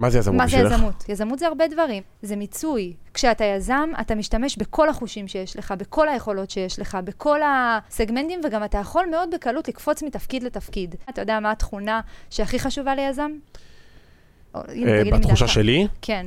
מה זה יזמות מה זה בשבילך? יזמות? יזמות זה הרבה דברים. זה מיצוי. כשאתה יזם, אתה משתמש בכל החושים שיש לך, בכל היכולות שיש לך, בכל הסגמנטים, וגם אתה יכול מאוד בקלות לקפוץ מתפקיד לתפקיד. אתה יודע מה התכונה שהכי חשובה ליזם? אה, בתחושה. שלי, כן.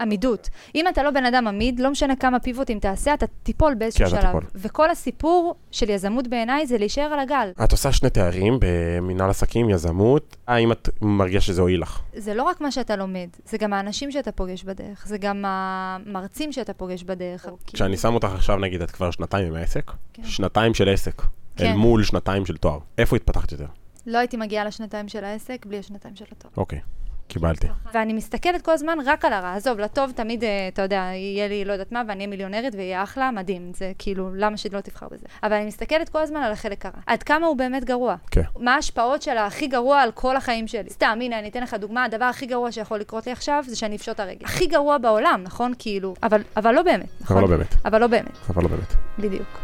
עמידות. אם אתה לא בן אדם עמיד, לא משנה כמה פיבוטים תעשה, אתה תיפול באיזשהו כן, שלב. תיפול. וכל הסיפור של יזמות בעיניי זה להישאר על הגל. את עושה שני תארים במנהל עסקים, יזמות. האם את מרגישה שזה הועיל לך? זה לא רק מה שאתה לומד, זה גם האנשים שאתה פוגש בדרך, זה גם המרצים שאתה פוגש בדרך. כשאני שם אותך עכשיו, נגיד, את כבר שנתיים עם העסק, כן. שנתיים של עסק, אל כן. מול שנתיים של תואר. איפה התפתחת יותר? לא הייתי מגיעה לשנתיים של העסק בלי השנתיים של הטוב. אוקיי, קיבלתי. ואני מסתכלת כל הזמן רק על הרע. עזוב, לטוב תמיד, אה, אתה יודע, יהיה לי לא יודעת מה, ואני אהיה מיליונרית ויהיה אחלה, מדהים. זה כאילו, למה שלא תבחר בזה? אבל אני מסתכלת כל הזמן על החלק הרע. עד כמה הוא באמת גרוע. כן. מה ההשפעות של הכי גרוע על כל החיים שלי? סתם, הנה, אני אתן לך דוגמה, הדבר הכי גרוע שיכול לקרות לי עכשיו, זה שאני אפשוט הרגל. הכי גרוע בעולם, נכון? כאילו, אבל, אבל לא באמת, נכון? אבל לא באמת, אבל לא באמת, אבל לא באמת. בדיוק.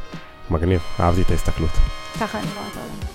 מגניב, אהבתי את ההסתכלות. ככה אני רואה את העולם.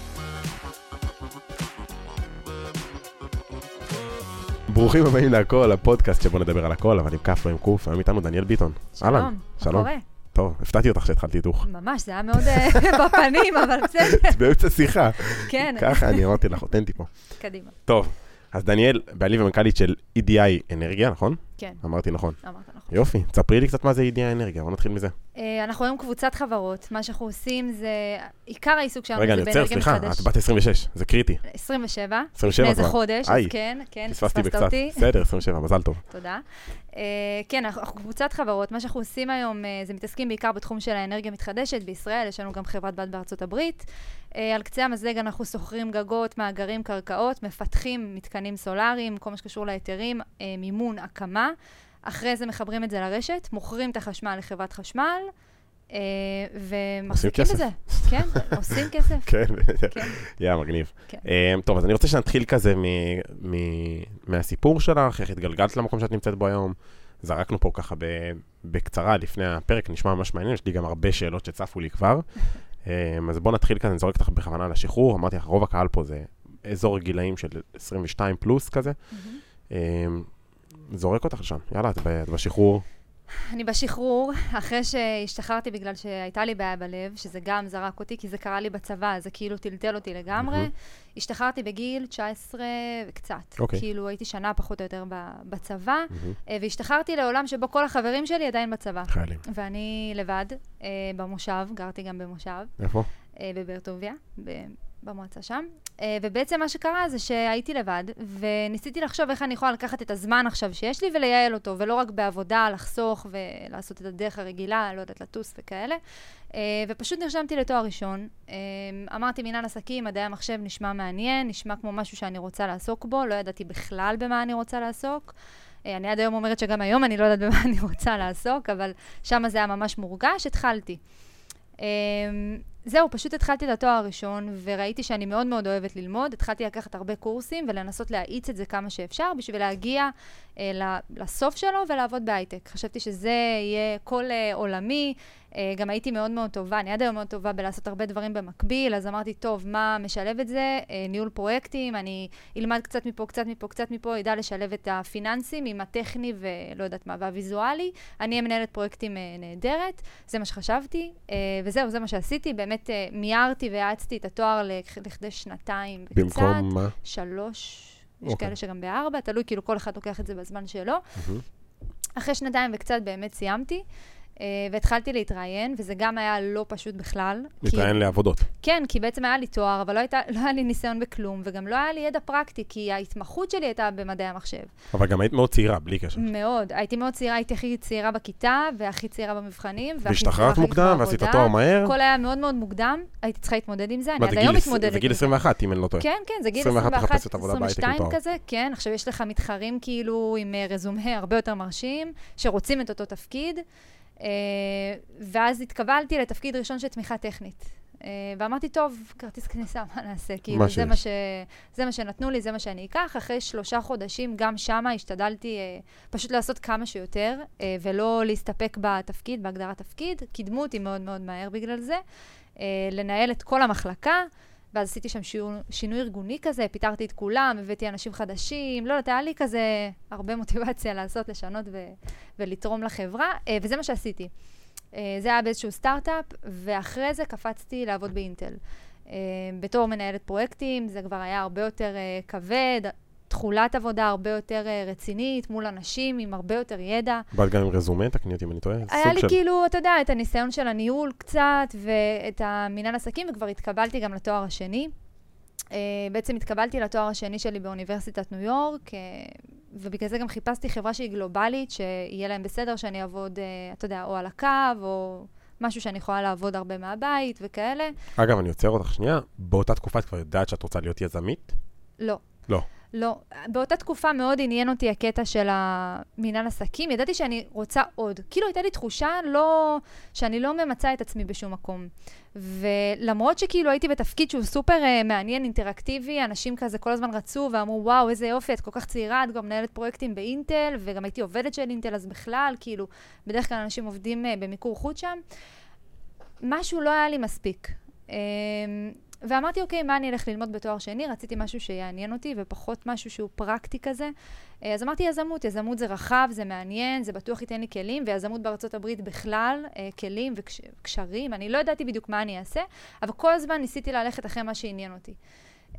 ברוכים הבאים להכל, הפודקאסט שבו נדבר על הכל, אבל עם כף לא עם קוף, היום איתנו דניאל ביטון. שלום, אהלן, שלום. טוב, הפתעתי אותך שהתחלתי היתוך. ממש, זה היה מאוד אה, בפנים, אבל בסדר. באמצע שיחה. כן, ככה אני אמרתי לך, אותנטי פה. קדימה. טוב, אז דניאל, בעלים ומנכ"לית של EDI אנרגיה, נכון? כן, אמרתי נכון. אמרת נכון. יופי, תספרי לי קצת מה זה EDI אנרגיה, בוא נתחיל מזה. אה, אנחנו היום קבוצת חברות, מה שאנחנו עושים זה, עיקר העיסוק שלנו רגע, זה אני עוצר, באנרגיה סליחה. את בת 26, זה קריטי. 27, 27 מאיזה כבר. חודש, היי, אז כן, כן, פספסתי פספסת בקצת. אותי. בסדר, 27, מזל טוב. תודה. אה, כן, אנחנו אנחנו קבוצת חברות, מה שאנחנו עושים היום אה, זה מתעסקים בעיקר בתחום של האנרגיה המתחדשת בישראל, יש לנו גם חברת בת בארצות הברית. אה, על קצה המזלג אנחנו שוכרים גגות, מאגרים, קרקעות, מפתחים מתקנים סולאריים, כל מה שקשור להיתרים, אה, מימון, הקמה. אחרי זה מחברים את זה לרשת, מוכרים את החשמל לחברת חשמל, אה, ומחזיקים כסף. בזה. כן, עושים כסף. כן, כן. יא, מגניב. כן. טוב, אז אני רוצה שנתחיל כזה מהסיפור שלך, איך התגלגלת למקום שאת נמצאת בו היום. זרקנו פה ככה בקצרה לפני הפרק, נשמע ממש מעניין, יש לי גם הרבה שאלות שצפו לי כבר. אמ, אז בוא נתחיל כזה, אני זורק אותך בכוונה לשחרור, אמרתי לך, רוב הקהל פה זה אזור גילאים של 22 פלוס כזה. אמ, זורק אותך לשם, יאללה, את בשחרור. אני בשחרור, אחרי שהשתחררתי בגלל שהייתה לי בעיה בלב, שזה גם זרק אותי, כי זה קרה לי בצבא, זה כאילו טלטל אותי לגמרי. מהמם. השתחררתי בגיל 19 וקצת. אוקיי. כאילו הייתי שנה פחות או יותר בצבא. אה, והשתחררתי לעולם שבו כל החברים שלי עדיין בצבא. חיילים. ואני לבד, אה, במושב, גרתי גם במושב, איפה? אה, בבאר טוביה, במועצה שם. אה, ובעצם מה שקרה זה שהייתי לבד, וניסיתי לחשוב איך אני יכולה לקחת את הזמן עכשיו שיש לי ולייעל אותו, ולא רק בעבודה, לחסוך ולעשות את הדרך הרגילה, לא יודעת, לטוס וכאלה. אה, ופשוט נרשמתי לתואר ראשון. אה, אמרתי מנהל עסקים, מדעי המחשב נשמע מעניין, נשמע כמו משהו שאני רוצה לעסוק בו, לא ידעתי בכלל במה אני רוצה לעסוק. אני עד היום אומרת שגם היום אני לא יודעת במה אני רוצה לעסוק, אבל שם זה היה ממש מורגש, התחלתי. זהו, פשוט התחלתי את התואר הראשון, וראיתי שאני מאוד מאוד אוהבת ללמוד. התחלתי לקחת הרבה קורסים ולנסות להאיץ את זה כמה שאפשר, בשביל להגיע אה, לסוף שלו ולעבוד בהייטק. חשבתי שזה יהיה כל אה, עולמי. אה, גם הייתי מאוד מאוד טובה, אני עד היום מאוד טובה בלעשות הרבה דברים במקביל, אז אמרתי, טוב, מה משלב את זה? אה, ניהול פרויקטים, אני אלמד קצת מפה, קצת מפה, קצת מפה, אדע לשלב את הפיננסים עם הטכני ולא יודעת מה, והוויזואלי. אני אהיה מנהלת פרויקטים אה, נהדרת, זה מה שחשבתי, אה, וזהו, זה מה שעשיתי. באמת אה, מיהרתי והאצתי את התואר לכ- לכדי שנתיים וקצת. במקום מה? שלוש, יש אוקיי. כאלה שגם בארבע, תלוי, כאילו כל אחד לוקח את זה בזמן שלו. מהמם. אחרי שנתיים וקצת באמת סיימתי, והתחלתי להתראיין, וזה גם היה לא פשוט בכלל. כי- מתראיין לעבודות. כן, כי בעצם היה לי תואר, אבל לא, הייתה, לא היה לי ניסיון בכלום, וגם לא היה לי ידע פרקטי, כי ההתמחות שלי הייתה במדעי המחשב. אבל גם היית מאוד צעירה, בלי קשר. מאוד. הייתי מאוד צעירה, הייתי הכי צעירה בכיתה, והכי צעירה במבחנים, והשתחררת מוקדם, ועשית. תואר מהר. הכל היה מאוד מאוד מוקדם, הייתי צריכה להתמודד עם זה, אני עד היום מתמודדת זה גיל עם 21, אם אני לא טועה. כן, כן, זה גיל 21 21, מחפשת עבודה בהייטק עם 22 תואר. כזה, כן. עכשיו יש לך מתחרים כאילו עם אה, רזומה הרבה יותר מרשים, שרוצים את אותו תפקיד. אה, ואז התקבלתי לתפקיד ראשון של תמיכה טכנית. אה, ואמרתי, טוב, כרטיס כניסה, מה נעשה? כאילו, זה. מה, ש... זה מה שנתנו לי, זה מה שאני אקח. אחרי שלושה חודשים, גם שמה השתדלתי אה, פשוט לעשות כמה שיותר, אה, ולא להסתפק בתפקיד, בהגדרת תפקיד. קידמו אותי מאוד מאוד מהר בגלל זה. אה, לנהל את כל המחלקה. ואז עשיתי שם שיעור, שינוי ארגוני כזה, פיטרתי את כולם, הבאתי אנשים חדשים, לא יודעת, היה לי כזה הרבה מוטיבציה לעשות, לשנות ו- ולתרום לחברה, אה, וזה מה שעשיתי. אה, זה היה באיזשהו סטארט-אפ, ואחרי זה קפצתי לעבוד באינטל. אה, בתור מנהלת פרויקטים, זה כבר היה הרבה יותר אה, כבד, תכולת עבודה הרבה יותר אה, רצינית, מול אנשים עם הרבה יותר ידע. באת גם עם רזומה, תקני אותי אם אני טועה. היה לי של- כאילו, אתה יודע, את הניסיון של הניהול קצת, ואת המינהל עסקים, וכבר התקבלתי גם לתואר השני. אה, בעצם התקבלתי לתואר השני שלי באוניברסיטת ניו יורק, אה, ובגלל זה גם חיפשתי חברה שהיא גלובלית, שיהיה להם בסדר שאני אעבוד, אתה יודע, או על הקו, או משהו שאני יכולה לעבוד הרבה מהבית וכאלה. אגב, אני עוצר אותך שנייה, באותה תקופה את כבר יודעת שאת רוצה להיות יזמית? לא. לא. לא. באותה תקופה מאוד עניין אותי הקטע של המינהל עסקים. ידעתי שאני רוצה עוד. כאילו הייתה לי תחושה לא, שאני לא ממצה את עצמי בשום מקום. ולמרות שכאילו הייתי בתפקיד שהוא סופר uh, מעניין, אינטראקטיבי, אנשים כזה כל הזמן רצו ואמרו, וואו, איזה יופי, את כל כך צעירה, את גם מנהלת פרויקטים באינטל, וגם הייתי עובדת של אינטל, אז בכלל, כאילו, בדרך כלל אנשים עובדים uh, במיקור חוץ שם. משהו לא היה לי מספיק. Um, ואמרתי, אוקיי, מה אני אלך ללמוד בתואר שני? רציתי משהו שיעניין אותי ופחות משהו שהוא פרקטי כזה. אה, אז אמרתי יזמות, יזמות זה רחב, זה מעניין, זה בטוח ייתן לי כלים, ויזמות בארצות הברית בכלל, אה, כלים וקשרים. אני לא ידעתי בדיוק מה אני אעשה, אבל כל הזמן ניסיתי ללכת אחרי מה שעניין אותי.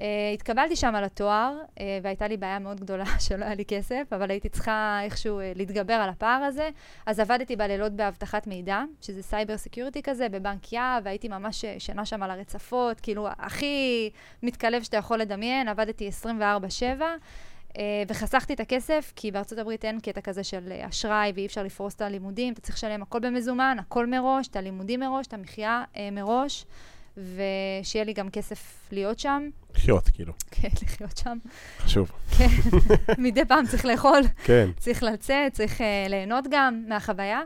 Uh, התקבלתי שם על התואר, uh, והייתה לי בעיה מאוד גדולה שלא היה לי כסף, אבל הייתי צריכה איכשהו uh, להתגבר על הפער הזה. אז עבדתי בלילות באבטחת מידע, שזה cyber security כזה, בבנק יהב, והייתי ממש שנה שם על הרצפות, כאילו הכי מתקלב שאתה יכול לדמיין, עבדתי 24-7. אה, וחסכתי את הכסף, כי בארצות הברית אין קטע כזה של אשראי ואי אפשר לפרוס את הלימודים, אתה צריך לשלם הכל במזומן, הכל מראש, את הלימודים מראש, את המחיה אה, מראש. ושיהיה לי גם כסף להיות שם. לחיות, כאילו. כן, לחיות שם. חשוב. כן, מדי פעם צריך לאכול, כן. צריך לצאת, צריך uh, ליהנות גם מהחוויה.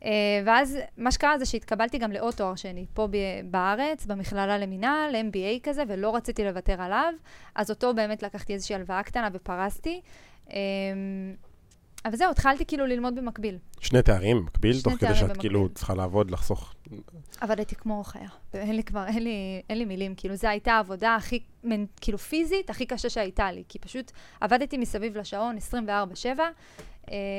Uh, ואז מה שקרה זה שהתקבלתי גם לעוד תואר שני, פה ב- בארץ, במכללה למינהל, MBA כזה, ולא רציתי לוותר עליו. אז אותו באמת לקחתי איזושהי הלוואה קטנה ופרסתי. Um, אבל זהו, התחלתי כאילו ללמוד במקביל. שני תארים במקביל, תוך כדי שאת. כאילו צריכה לעבוד, לחסוך. עבדתי כמו חיה. אין לי כבר, אין לי, אין לי מילים. כאילו, זו הייתה העבודה הכי, כאילו, פיזית, הכי קשה שהייתה לי. כי פשוט עבדתי מסביב לשעון 24-7, אה,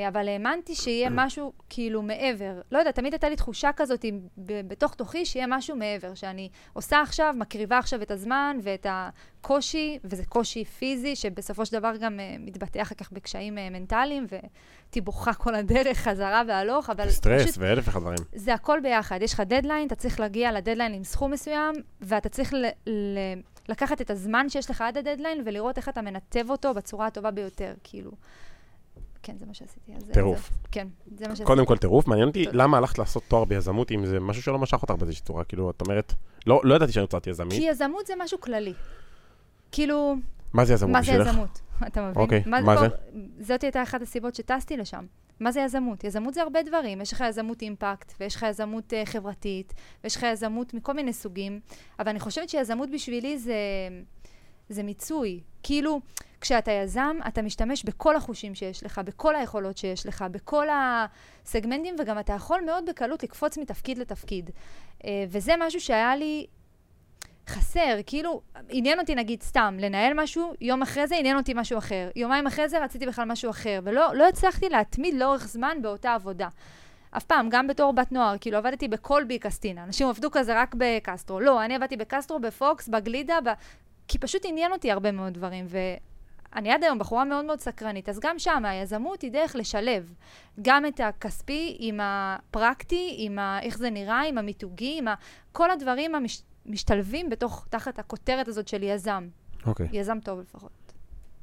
אבל האמנתי שיהיה משהו כאילו מעבר. לא יודעת, תמיד הייתה לי תחושה כזאת בתוך תוכי שיהיה משהו מעבר, שאני עושה עכשיו, מקריבה עכשיו את הזמן ואת הקושי, וזה קושי פיזי, שבסופו של דבר גם אה, מתבטא אחר כך בקשיים אה, מנטליים, והייתי בוכה כל הדרך, חזרה והלוך, אבל סטרס פשוט ואלף אחד דברים. זה הכל ביחד. יש לך דדליין, אתה צריך להגיע לדדליין עם סכום מסוים, ואתה צריך ל- ל- לקחת את הזמן שיש לך עד הדדליין ולראות איך אתה מנתב אותו בצורה הטובה ביותר, כאילו. כן, זה מה שעשיתי. טירוף. כן, זה מה שעשיתי. קודם כל טירוף, מעניין אותי. למה הלכת לעשות תואר ביזמות אם זה משהו שלא משך אותך באיזושהי צורה, כאילו, את אומרת, לא לא ידעתי שאני רוצה יזמית, כי יזמות זה משהו כללי. כאילו, מה זה יזמות מה זה? יזמות? אתה מבין? אוקיי, מה זה? זאת הייתה אחת הסיבות שטסתי לשם. מה זה יזמות? יזמות זה הרבה דברים. יש לך יזמות אימפקט, ויש לך יזמות uh, חברתית, ויש לך יזמות מכל מיני סוגים, אבל אני חושבת שיזמות בשבילי זה, זה מיצוי. כאילו, כשאתה יזם, אתה משתמש בכל החושים שיש לך, בכל היכולות שיש לך, בכל הסגמנטים, וגם אתה יכול מאוד בקלות לקפוץ מתפקיד לתפקיד. Uh, וזה משהו שהיה לי חסר, כאילו, עניין אותי נגיד סתם לנהל משהו, יום אחרי זה עניין אותי משהו אחר. יומיים אחרי זה רציתי בכלל משהו אחר, ולא לא הצלחתי להתמיד לאורך זמן באותה עבודה. אף פעם, גם בתור בת נוער, כאילו עבדתי בכל בי קסטינה. אנשים עבדו כזה רק בקסטרו. לא, אני עבדתי בקסטרו, בפוקס, בגלידה, ב... כי פשוט עניין אותי הרבה מאוד דברים, ואני עד היום בחורה מאוד מאוד סקרנית. אז גם שם, היזמות היא דרך לשלב גם את הכספי עם הפרקטי, עם ה... איך זה נראה, עם המיתוגי, עם ה... כל הדברים המש... משתלבים בתוך, תחת הכותרת הזאת של יזם. אוקיי, יזם טוב לפחות.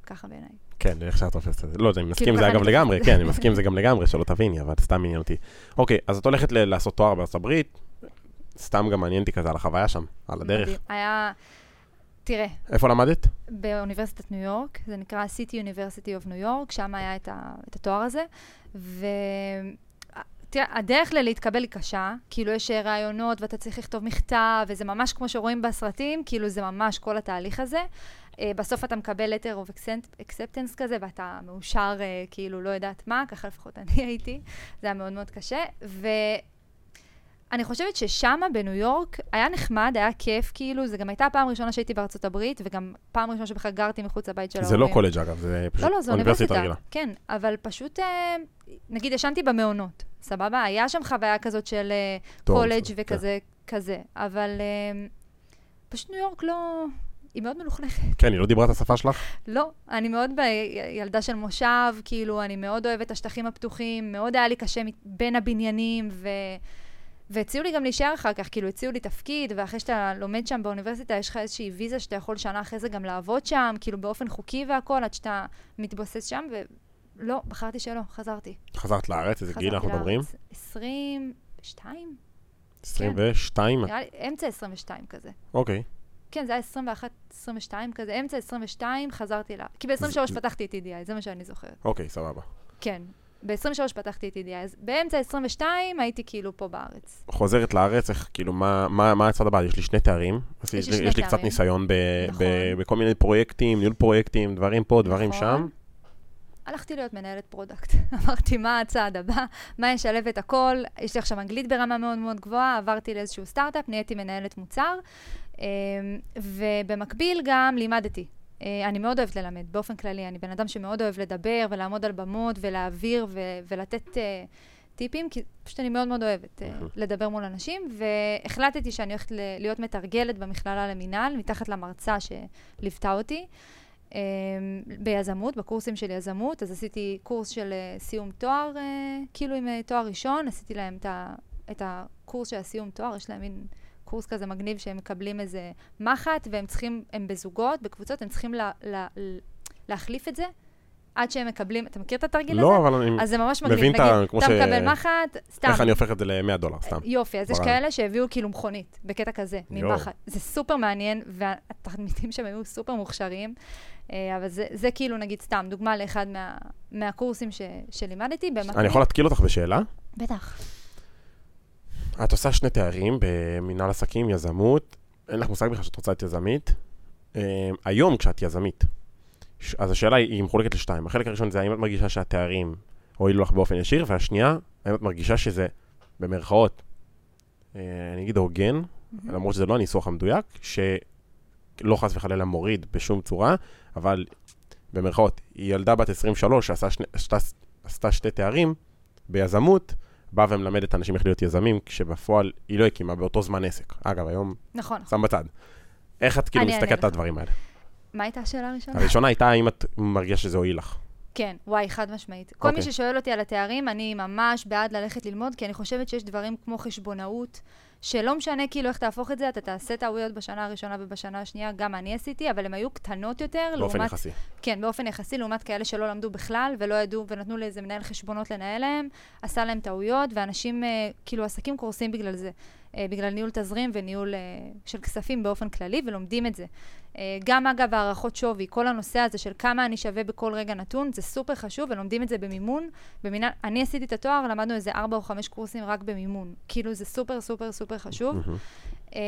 ככה בעיניי. כן, איך שאת תופסת את זה. לא אני מסכים עם כאילו, זה ככה אגב לגמרי. כן, אני מסכים עם זה גם לגמרי, שלא תביני, אבל סתם עניין אותי. אוקיי, אז את הולכת לעשות תואר בארצות הברית, סתם גם מעניין אותי כזה על החוויה שם, על הדרך. היה... תראה, איפה למדת? באוניברסיטת ניו יורק, זה נקרא City University of New York, שם היה את, ה, את התואר הזה, ו... תראה, הדרך להתקבל היא קשה, כאילו יש רעיונות ואתה צריך לכתוב מכתב, וזה ממש כמו שרואים בסרטים, כאילו זה ממש כל התהליך הזה. Uh, בסוף אתה מקבל letter of accept- acceptance כזה, ואתה מאושר uh, כאילו לא יודעת מה, ככה לפחות אני הייתי, זה היה מאוד מאוד קשה. אני חושבת ששמה בניו יורק היה נחמד, היה כיף, כאילו, זו גם הייתה הפעם הראשונה שהייתי בארצות הברית, וגם פעם ראשונה שבכלל גרתי מחוץ לבית של זה ההורים. לא קולג' אגב, זה פשוט לא, לא, זו אוניברסיטה. רגילה. כן, אבל פשוט, אה, נגיד, ישנתי במעונות, סבבה? היה שם חוויה כזאת של אה, טוב, קולג' כן. וכזה, כזה. אבל אה, פשוט ניו יורק לא... היא מאוד מלוכלכת. כן, היא לא דיברה את השפה שלך? לא, אני מאוד ב- ילדה של מושב, כאילו, אני מאוד אוהבת השטחים הפתוחים, מאוד היה לי קשה בין הבניינים, ו... והציעו לי גם להישאר אחר כך, כאילו, הציעו לי תפקיד, ואחרי שאתה לומד שם באוניברסיטה, יש לך איזושהי ויזה שאתה יכול שנה אחרי זה גם לעבוד שם, כאילו, באופן חוקי והכול, עד שאתה מתבוסס שם, ולא, בחרתי שלא, חזרתי. חזרת לארץ, איזה גיל אנחנו מדברים? לארץ. 22? 22? נראה לי, אמצע 22 כזה. אוקיי. כן, זה היה 21, 22 כזה, אמצע 22 חזרתי ל... כי ב-23 זה- פתחתי את EDI, זה מה שאני זוכרת. אוקיי, סבבה. כן. ב-23 פתחתי את EDI, אז באמצע 22 הייתי כאילו פה בארץ. חוזרת לארץ, איך, כאילו, מה, מה, מה הצד הבא? יש לי שני תארים. יש לי שני יש לי קצת תארים. ניסיון ב, נכון. ב, בכל מיני פרויקטים, ניהול פרויקטים, דברים פה, דברים נכון. שם. הלכתי להיות מנהלת product. אמרתי, מה הצעד הבא? מה ישלב את הכל? יש לי עכשיו אנגלית ברמה מאוד מאוד גבוהה, עברתי לאיזשהו סטארט-אפ, נהייתי מנהלת מוצר, אמ, ובמקביל גם לימדתי. אה, אני מאוד אוהבת ללמד, באופן כללי. אני בן אדם שמאוד אוהב לדבר ולעמוד על במות ולהעביר ו- ולתת אה, טיפים, כי פשוט אני מאוד מאוד אוהבת מהמם. לדבר מול אנשים, והחלטתי שאני הולכת להיות מתרגלת במכללה למינהל, מתחת למרצה שליוותה אותי. ביזמות, בקורסים של יזמות, אז עשיתי קורס של אה, סיום תואר, אה, כאילו עם אה, תואר ראשון, עשיתי להם את הקורס של הסיום תואר, יש להם מין קורס כזה מגניב שהם מקבלים איזה מחט, והם צריכים, הם בזוגות, בקבוצות, הם צריכים לה, לה, להחליף את זה עד שהם מקבלים, אתה מכיר את התרגיל לא, הזה? אבל אני אז זה ממש מגניב, מבין. נגיד, אתה ש... מקבל מחט, סתם, איך אני הופך את זה ל-100 דולר, סתם. יופי, אז יש. כאלה שהביאו כאילו מכונית, בקטע כזה. ממחט. זה סופר מעניין, והתלמידים שם היו סופר מוכשרים, אה, אבל זה, זה כאילו, נגיד, סתם, דוגמה לאחד מה, מהקורסים ש, שלימדתי. במקביל- אני יכול להתקיל אותך בשאלה? בטח. את עושה שני תארים במנהל עסקים, יזמות, אין לך מושג בכלל שאת רוצה להיות יזמית. אה, היום כשאת יזמית, אז השאלה היא, היא מחולקת לשתיים. החלק הראשון זה האם את מרגישה שהתארים הועילו לך באופן ישיר, והשנייה, האם את מרגישה שזה, במרכאות, אה, אני אגיד הוגן, למרות שזה לא הניסוח המדויק, שלא חס וחלילה מוריד בשום צורה, אבל במרכאות, היא ילדה בת 23 שעשתה שני, עשתה, עשתה שתי תארים ביזמות, באה ומלמדת אנשים איך להיות יזמים, כשבפועל היא לא הקימה באותו זמן עסק. אגב, היום נכון. שם בצד. איך את כאילו מסתכלת. על הדברים האלה? מה הייתה השאלה הראשונה? הראשונה הייתה האם את מרגישה שזה הועיל לך. כן, וואי, חד משמעית. כל מי אוקיי. ששואל אותי על התארים, אני ממש בעד ללכת ללמוד, כי אני חושבת שיש דברים כמו חשבונאות, שלא משנה כאילו איך תהפוך את זה, אתה תעשה טעויות בשנה הראשונה ובשנה השנייה, גם אני עשיתי, אבל הן היו קטנות יותר, באופן לעומת... יחסי. כן, באופן יחסי, לעומת כאלה שלא למדו בכלל, ולא ידעו, ונתנו לאיזה מנהל חשבונות לנהל להם, עשה להם טעויות, ואנשים, אה, כאילו, עסקים קורסים בגלל זה. אה, בגלל ניהול תזרים וניהול אה, של כספים באופן כללי, ולומדים את זה. אה, גם אגב הערכות שווי, כל הנושא הזה של כמה אני שווה בכל רגע נתון, זה סופר חשוב, ולומדים את זה במימון. במינהל, אני עשיתי את התואר, למדנו איזה ארבע או חמש קורסים רק במימון. כאילו זה סופר סופר סופר חשוב. מהמם. אה,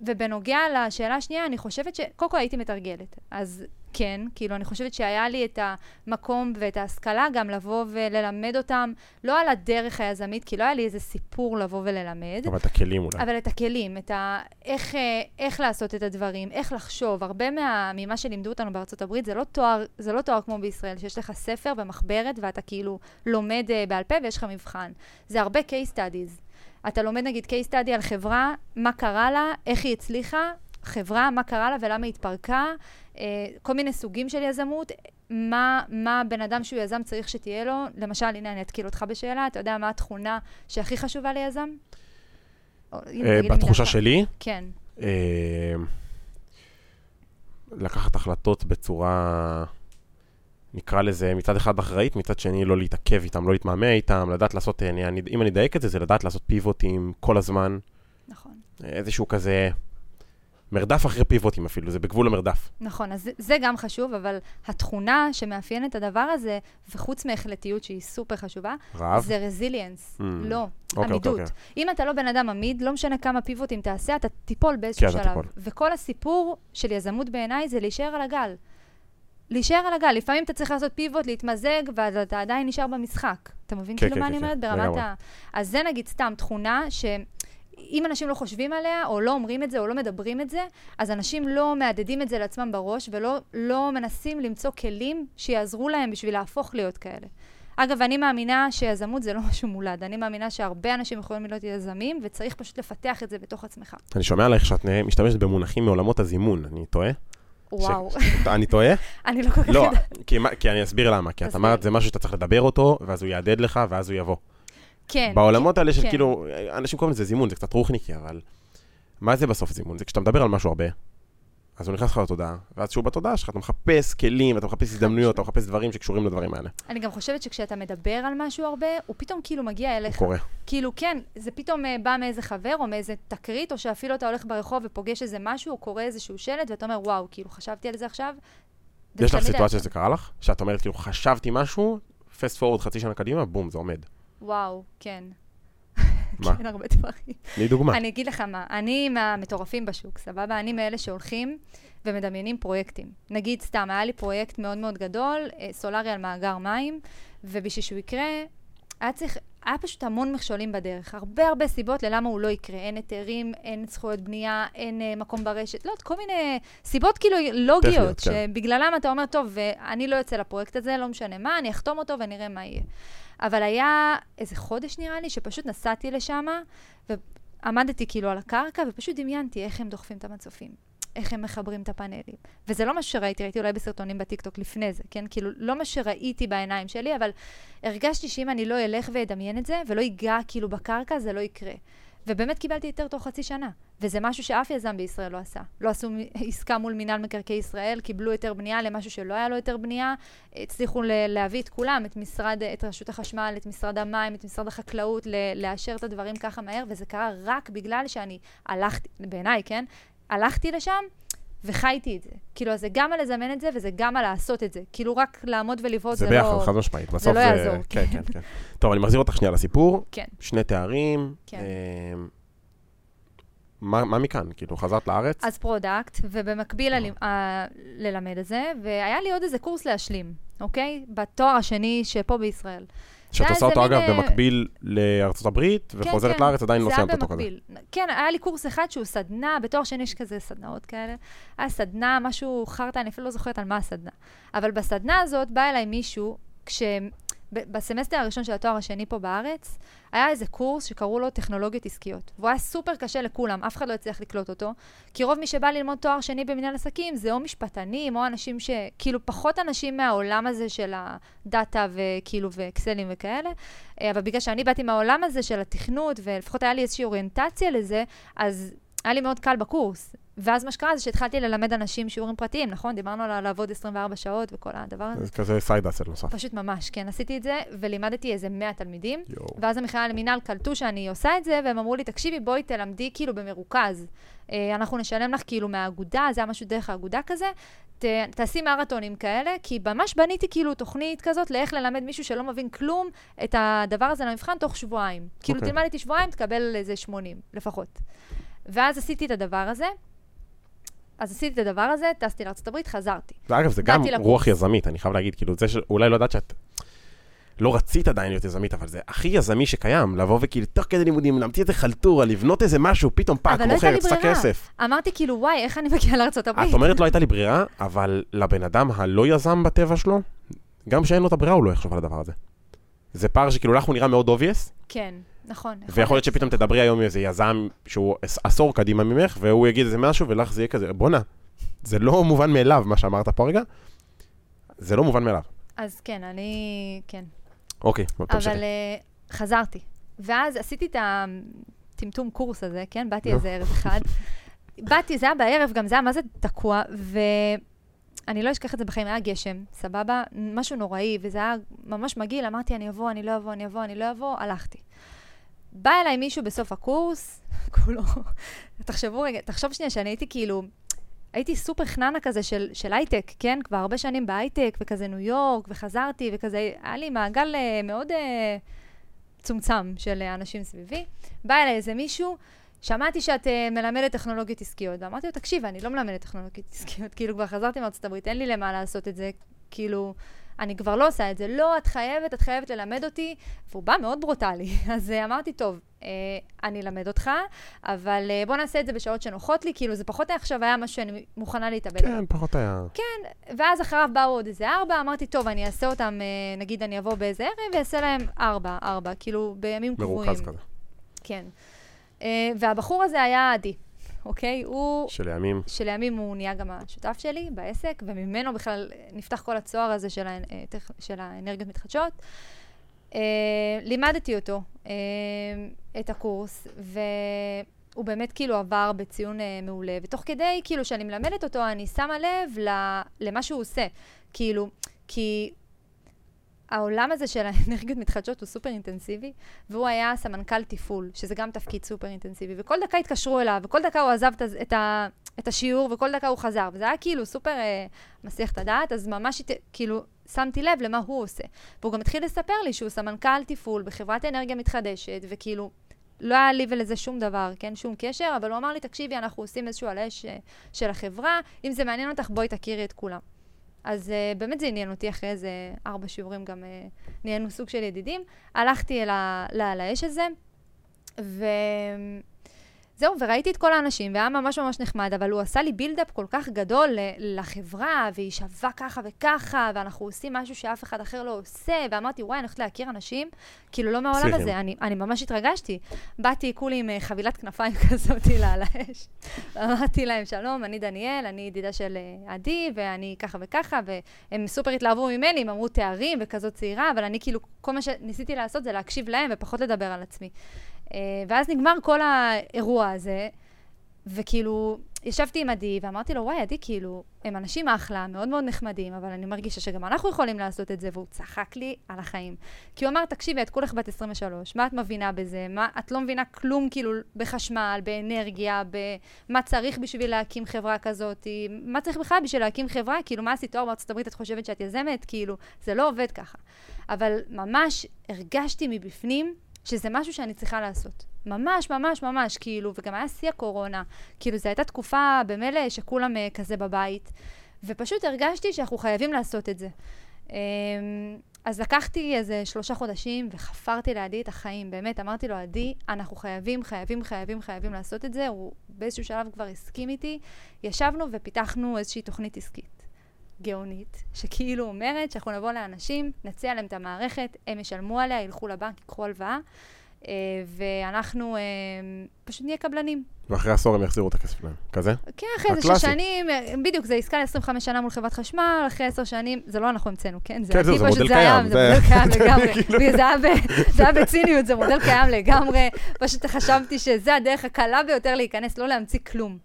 ובנוגע לשאלה השנייה, אני חושבת ש... קודם כל הייתי מתרגלת. אז כן, כאילו, אני חושבת שהיה לי את המקום ואת ההשכלה גם לבוא וללמד אותם, לא על הדרך היזמית, כי לא היה לי איזה סיפור לבוא וללמד. אבל את הכלים אולי. אבל את הכלים, את ה... איך, אה, איך לעשות את הדברים, איך לחשוב. הרבה מה... ממה שלימדו אותנו בארצות הברית זה לא תואר, זה לא תואר כמו בישראל, שיש לך ספר ומחברת ואתה כאילו לומד uh, בעל פה ויש לך מבחן. זה הרבה case studies. אתה לומד נגיד case study על חברה, מה קרה לה, איך היא הצליחה, חברה, מה קרה לה ולמה היא התפרקה, אה, כל מיני סוגים של יזמות, מה, מה בן אדם שהוא יזם צריך שתהיה לו. למשל, הנה אני אתקיל אותך בשאלה, אתה יודע מה התכונה שהכי חשובה ליזם? אה, בתחושה. שלי, כן, אה, לקחת החלטות בצורה, נקרא לזה, מצד אחד אחראית, מצד שני לא להתעכב איתם, לא להתמהמה איתם, לדעת לעשות, אה, אני, אני, אם אני אדייק את זה, זה לדעת לעשות פיבוטים כל הזמן, נכון. איזשהו כזה מרדף אחרי פיבוטים אפילו, זה בגבול המרדף. נכון, אז זה- זה גם חשוב, אבל התכונה שמאפיינת את הדבר הזה, וחוץ מהחלטיות שהיא סופר חשובה, רעב? זה רזיליאנס, Mm. לא, אוקיי, עמידות. אוקיי. אם אתה לא בן אדם עמיד, לא משנה כמה פיבוטים תעשה, אתה תיפול באיזשהו כן, אתה שלב. תיפול. וכל הסיפור של יזמות בעיניי זה להישאר על הגל. להישאר על הגל. לפעמים אתה צריך לעשות פיבוט, להתמזג, ואז אתה עדיין נשאר במשחק. אתה מבין כן, כאילו כן, מה כן, אני אומרת? ברמת. ה... אז זה נגיד סתם תכונה ש... אם אנשים לא חושבים עליה, או לא אומרים את זה, או לא מדברים את זה, אז אנשים לא מהדהדים את זה לעצמם בראש, ולא לא מנסים למצוא כלים שיעזרו להם בשביל להפוך להיות כאלה. אגב, אני מאמינה שיזמות זה לא משהו מולד. אני מאמינה שהרבה אנשים יכולים להיות יזמים, וצריך פשוט לפתח את זה בתוך עצמך. אני שומע עליך שאת משתמשת במונחים מעולמות הזימון, אני טועה? וואו. ש... אני טועה? אני לא כל כך לא, יודעת. כי, מה- כי אני אסביר למה. כי את. אמרת, זה משהו שאתה צריך לדבר אותו, ואז הוא יהדהד לך, ואז הוא יבוא. כן. בעולמות האלה של כן. כאילו, אנשים קוראים לזה זימון, זה קצת רוחניקי, אבל מה זה בסוף זימון? זה כשאתה מדבר על משהו הרבה, אז הוא נכנס לך לתודעה, ואז כשהוא בתודעה שלך, אתה מחפש כלים, אתה מחפש הזדמנויות, אתה מחפש דברים שקשורים לדברים האלה. אני גם חושבת שכשאתה מדבר על משהו הרבה, הוא פתאום כאילו מגיע הוא אליך. קורה. כאילו, כן, זה פתאום אה, בא מאיזה חבר או מאיזה תקרית, או שאפילו אתה הולך ברחוב ופוגש איזה משהו, או קורא איזשהו שלט, ואתה אומר, וואו, כאילו, חשבתי על זה עכשיו. יש לך סיטואציה. שזה קרה לך? שאת אומרת, כאילו, חשבתי משהו, פסט פורוד חצי שנה קדימה, בום, זה עומד. וואו, כן. מה? כן, הרבה דברים. תני דוגמה. אני אגיד לך מה, אני מהמטורפים בשוק, סבבה? אני מאלה שהולכים ומדמיינים פרויקטים. נגיד, סתם, היה לי פרויקט מאוד מאוד גדול, אה, סולארי על מאגר מים, ובשביל שהוא יקרה, היה צריך, היה פשוט המון מכשולים בדרך. הרבה הרבה סיבות ללמה הוא לא יקרה. אין היתרים, אין זכויות בנייה, אין אה, מקום ברשת. לא, כל מיני סיבות כאילו לוגיות, טכניות, כן. שבגללם אתה אומר, טוב, אה, אני לא יוצא לפרויקט הזה, לא משנה מה, אני אחתום אותו ונראה מה יהיה. אבל היה איזה חודש נראה לי, שפשוט נסעתי לשם, ועמדתי כאילו על הקרקע, ופשוט דמיינתי איך הם דוחפים את המצופים. איך הם מחברים את הפאנלים. וזה לא מה שראיתי, ראיתי אולי בסרטונים בטיקטוק לפני זה, כן? כאילו, לא מה שראיתי בעיניים שלי, אבל הרגשתי שאם אני לא אלך ואדמיין את זה, ולא אגע כאילו בקרקע, זה לא יקרה. ובאמת קיבלתי היתר תוך חצי שנה. וזה משהו שאף יזם בישראל לא עשה. לא עשו עסקה מול מינהל מקרקעי ישראל, קיבלו היתר בנייה למשהו שלא היה לו היתר בנייה, הצליחו להביא את כולם, את משרד, את רשות החשמל, את משרד המים, את משרד החקלאות, לאשר את הדברים ככה מהר, וזה קרה רק בגלל שאני הלכתי, בעיניי, כן? הלכתי לשם וחייתי את זה. כאילו, אז זה גם על לזמן את זה, וזה גם על לעשות את זה. כאילו, רק לעמוד ולבעוט זה זה, ביחד, לא... חד משמעית. בסוף לא יעזור, כן, כן. כן, כן. טוב, אני מחזיר אותך שנייה לסיפור. כן. שני תארים. כן. אמ, מה מה מכאן? כאילו, חזרת לארץ? אז product, ובמקביל הלימ- ה- ללמד את זה, והיה לי עוד איזה קורס להשלים, אוקיי? בתואר השני שפה בישראל. שאת עושה אותו, אגב, מין, במקביל לארצות הברית, וחוזרת כן. לארץ, עדיין לא סיימת אותו כזה. כן, היה לי קורס אחד שהוא סדנה, בתואר שני יש כזה סדנאות כאלה. היה סדנה, משהו חרטא, אני אפילו לא זוכרת על מה הסדנה. אבל בסדנה הזאת בא אליי מישהו, כש... בסמסטר הראשון של התואר השני פה בארץ, היה איזה קורס שקראו לו טכנולוגיות עסקיות. והוא היה סופר קשה לכולם, אף אחד לא הצליח לקלוט אותו. כי רוב מי שבא ללמוד תואר שני במנהל עסקים זה או משפטנים, או אנשים ש... כאילו, פחות אנשים מהעולם הזה של הדאטה וכאילו, ואקסלים וכאלה. אה, אבל בגלל שאני באתי מהעולם הזה של התכנות, ולפחות היה לי איזושהי אוריינטציה לזה, אז היה לי מאוד קל בקורס. ואז מה שקרה זה שהתחלתי ללמד אנשים שיעורים פרטיים, נכון? דיברנו על לעבוד 24 שעות וכל הדבר הזה. זה כזה סייד אסל נוסף. פשוט ממש, כן, עשיתי את זה, ולימדתי איזה 100 תלמידים. יואו. ואז המכללה למינהל קלטו שאני עושה את זה, והם אמרו לי, תקשיבי, בואי תלמדי כאילו במרוכז. אה, אנחנו נשלם לך כאילו מהאגודה, זה היה משהו דרך האגודה כזה. ת, תעשי מרתונים כאלה, כי ממש בניתי כאילו תוכנית כזאת לאיך ללמד מישהו שלא מבין כלום את הדבר הזה למבחן תוך שבועיים. כאילו, אוקיי. תלמד איתי שבועיים, תקבל איזה 80 לפחות. ואז עשיתי את הדבר הזה. אז עשיתי את הדבר הזה, טסתי לארה"ב, חזרתי. ואגב, זה גם לקורס. רוח יזמית, אני חייב להגיד, כאילו, זה שאולי לא יודעת שאת... לא רצית עדיין להיות יזמית, אבל זה הכי יזמי שקיים, לבוא וכאילו, תוך כדי לימודים, להמציא איזה חלטורה, לבנות איזה משהו, פתאום fuck, לא מוכר, יצא. כסף. אמרתי כאילו, וואי, איך אני מגיעה לארה"ב? את אומרת לא הייתה לי ברירה, אבל לבן אדם הלא יזם בטבע שלו, גם כשאין לו את הברירה הוא לא יחשוב על הדבר הזה. זה פער שכאילו לך הוא נראה מאוד obvious, כן, נכון. ויכול להיות שפתאום תדברי היום עם איזה יזם שהוא עש- עשור קדימה ממך, והוא יגיד איזה משהו, ולך זה יהיה כזה, בואנה, זה לא מובן מאליו מה שאמרת פה רגע, זה לא מובן מאליו. אז כן, אני... כן. אוקיי, בוא תמשיכי. אבל uh, חזרתי. ואז עשיתי את הטמטום קורס הזה, כן? באתי. איזה ערב אחד. באתי, זה היה בערב, גם זה היה מה זה תקוע, ואני לא אשכח את זה בחיים, היה גשם, סבבה? משהו נוראי, וזה היה ממש מגעיל, אמרתי, אני אבוא, אני לא אבוא, אני אבוא, אני לא אבוא, הלכתי. בא אליי מישהו בסוף הקורס, כולו, תחשבו רגע, תחשוב שנייה שאני הייתי כאילו, הייתי סופר חננה כזה של, של הייטק, כן? כבר הרבה שנים בהייטק, וכזה ניו יורק, וחזרתי, וכזה, היה לי מעגל אה, מאוד אה, צומצם של אה, אנשים סביבי. בא אליי איזה מישהו, שמעתי שאת אה, מלמדת טכנולוגיות עסקיות, ואמרתי לו, תקשיב, אני לא מלמדת טכנולוגיות עסקיות, כאילו כבר חזרתי מארצות הברית, אין לי למה לעשות את זה, כאילו, אני כבר לא עושה את זה. לא, את חייבת, את חייבת ללמד אותי. והוא בא מאוד ברוטלי. אז אה, אמרתי, טוב, אה, אני אלמד אותך, אבל אה, בוא נעשה את זה בשעות שנוחות לי, כאילו זה פחות עכשיו היה משהו שאני מוכנה להתאבד כן, פחות היה. כן, ואז אחריו באו עוד איזה ארבע, אמרתי, טוב, אני אעשה אותם, אה, נגיד אני אבוא באיזה ערב ואעשה להם ארבע, ארבע, כאילו בימים קבועים. מרוכז כזה. כן. אה, והבחור הזה היה עדי, אוקיי? הוא... שלימים, שלימים הוא נהיה גם השותף שלי בעסק, וממנו בכלל נפתח כל הצוהר הזה של, האנ- אה, של האנרגיות מתחדשות. אה, לימדתי אותו אה, את הקורס, והוא באמת כאילו עבר בציון אה, מעולה, ותוך כדי כאילו שאני מלמדת אותו, אני שמה לב ל- למה שהוא עושה. כאילו, כי העולם הזה של האנרגיות מתחדשות הוא סופר אינטנסיבי, והוא היה סמנכ"ל תפעול, שזה גם תפקיד סופר אינטנסיבי, וכל דקה התקשרו אליו, וכל דקה הוא עזב את, ה- את, השיעור, וכל דקה הוא חזר, וזה היה כאילו סופר אה, מסיח את הדעת, אז ממש כאילו שמתי לב למה הוא עושה. והוא גם התחיל לספר לי שהוא סמנכ"ל תפעול בחברת אנרגיה מתחדשת, וכאילו, לא היה לי ולזה שום דבר, כן? שום קשר, אבל הוא אמר לי, תקשיבי, אנחנו עושים איזשהו על האש אה, של החברה, אם זה מעניין אותך, בואי תכירי את כולם. אז uh, באמת זה עניין אותי, אחרי איזה ארבע שיעורים גם uh, נהיינו סוג של ידידים. הלכתי אל האש הזה, וזהו, וראיתי את כל האנשים, והיה ממש ממש נחמד, אבל הוא עשה לי בילדאפ כל כך גדול לחברה, והיא שווה ככה וככה, ואנחנו עושים משהו שאף אחד אחר לא עושה, ואמרתי, וואי, אני הולכת להכיר אנשים, כאילו לא מהעולם. הזה, אני, אני ממש התרגשתי. באתי כולי עם אה, חבילת כנפיים כזאת על האש. אמרתי להם, שלום, אני דניאל, אני ידידה של אה, עדי, ואני ככה וככה, והם סופר התלהבו ממני, הם אמרו תארים וכזאת צעירה, אבל אני כאילו, כל מה שניסיתי לעשות זה להקשיב להם ופחות לדבר על עצמי. אה, ואז נגמר כל האירוע הזה, וכאילו, ישבתי עם עדי, ואמרתי לו, וואי, עדי, כאילו, הם אנשים אחלה, מאוד מאוד נחמדים, אבל אני מרגישה שגם אנחנו יכולים לעשות את זה, והוא צחק לי על החיים. כי הוא אמר, תקשיבי, את כולך בת 23, מה את מבינה בזה? מה, את לא מבינה כלום, כאילו, בחשמל, באנרגיה, במה צריך בשביל להקים חברה כזאת, מה צריך בכלל בשביל להקים חברה? כאילו, מה עשית תואר בארצות הברית, את חושבת שאת יזמת? כאילו, זה לא עובד ככה. אבל ממש הרגשתי מבפנים שזה משהו שאני צריכה לעשות. ממש, ממש, ממש, כאילו, וגם היה שיא הקורונה. כאילו, זו הייתה תקופה במילא שכולם uh, כזה בבית, ופשוט הרגשתי שאנחנו חייבים לעשות את זה. Um, אז לקחתי איזה שלושה חודשים וחפרתי לידי את החיים, באמת, אמרתי לו, עדי, אנחנו חייבים, חייבים, חייבים, חייבים לעשות את זה. הוא באיזשהו שלב כבר הסכים איתי. ישבנו ופיתחנו איזושהי תוכנית עסקית. גאונית, שכאילו אומרת שאנחנו נבוא לאנשים, נציע להם את המערכת, הם ישלמו עליה, ילכו לבנק, ייקחו הלוואה, אה, ואנחנו אה, פשוט נהיה קבלנים. ואחרי עשור הם יחזירו את הכסף להם. כזה? כן, אחרי איזה. שש שנים, אה, בדיוק, זה עסקה ל-25 שנה מול חברת חשמל, אחרי עשר שנים, זה לא אנחנו המצאנו, כן? כן, זה מודל קיים, זה זה- מודל קיים לגמרי. כאילו- זה היה ב- זה היה בציניות, זה מודל קיים לגמרי. פשוט חשבתי שזה הדרך הקלה ביותר להיכנס, לא להמציא כלום.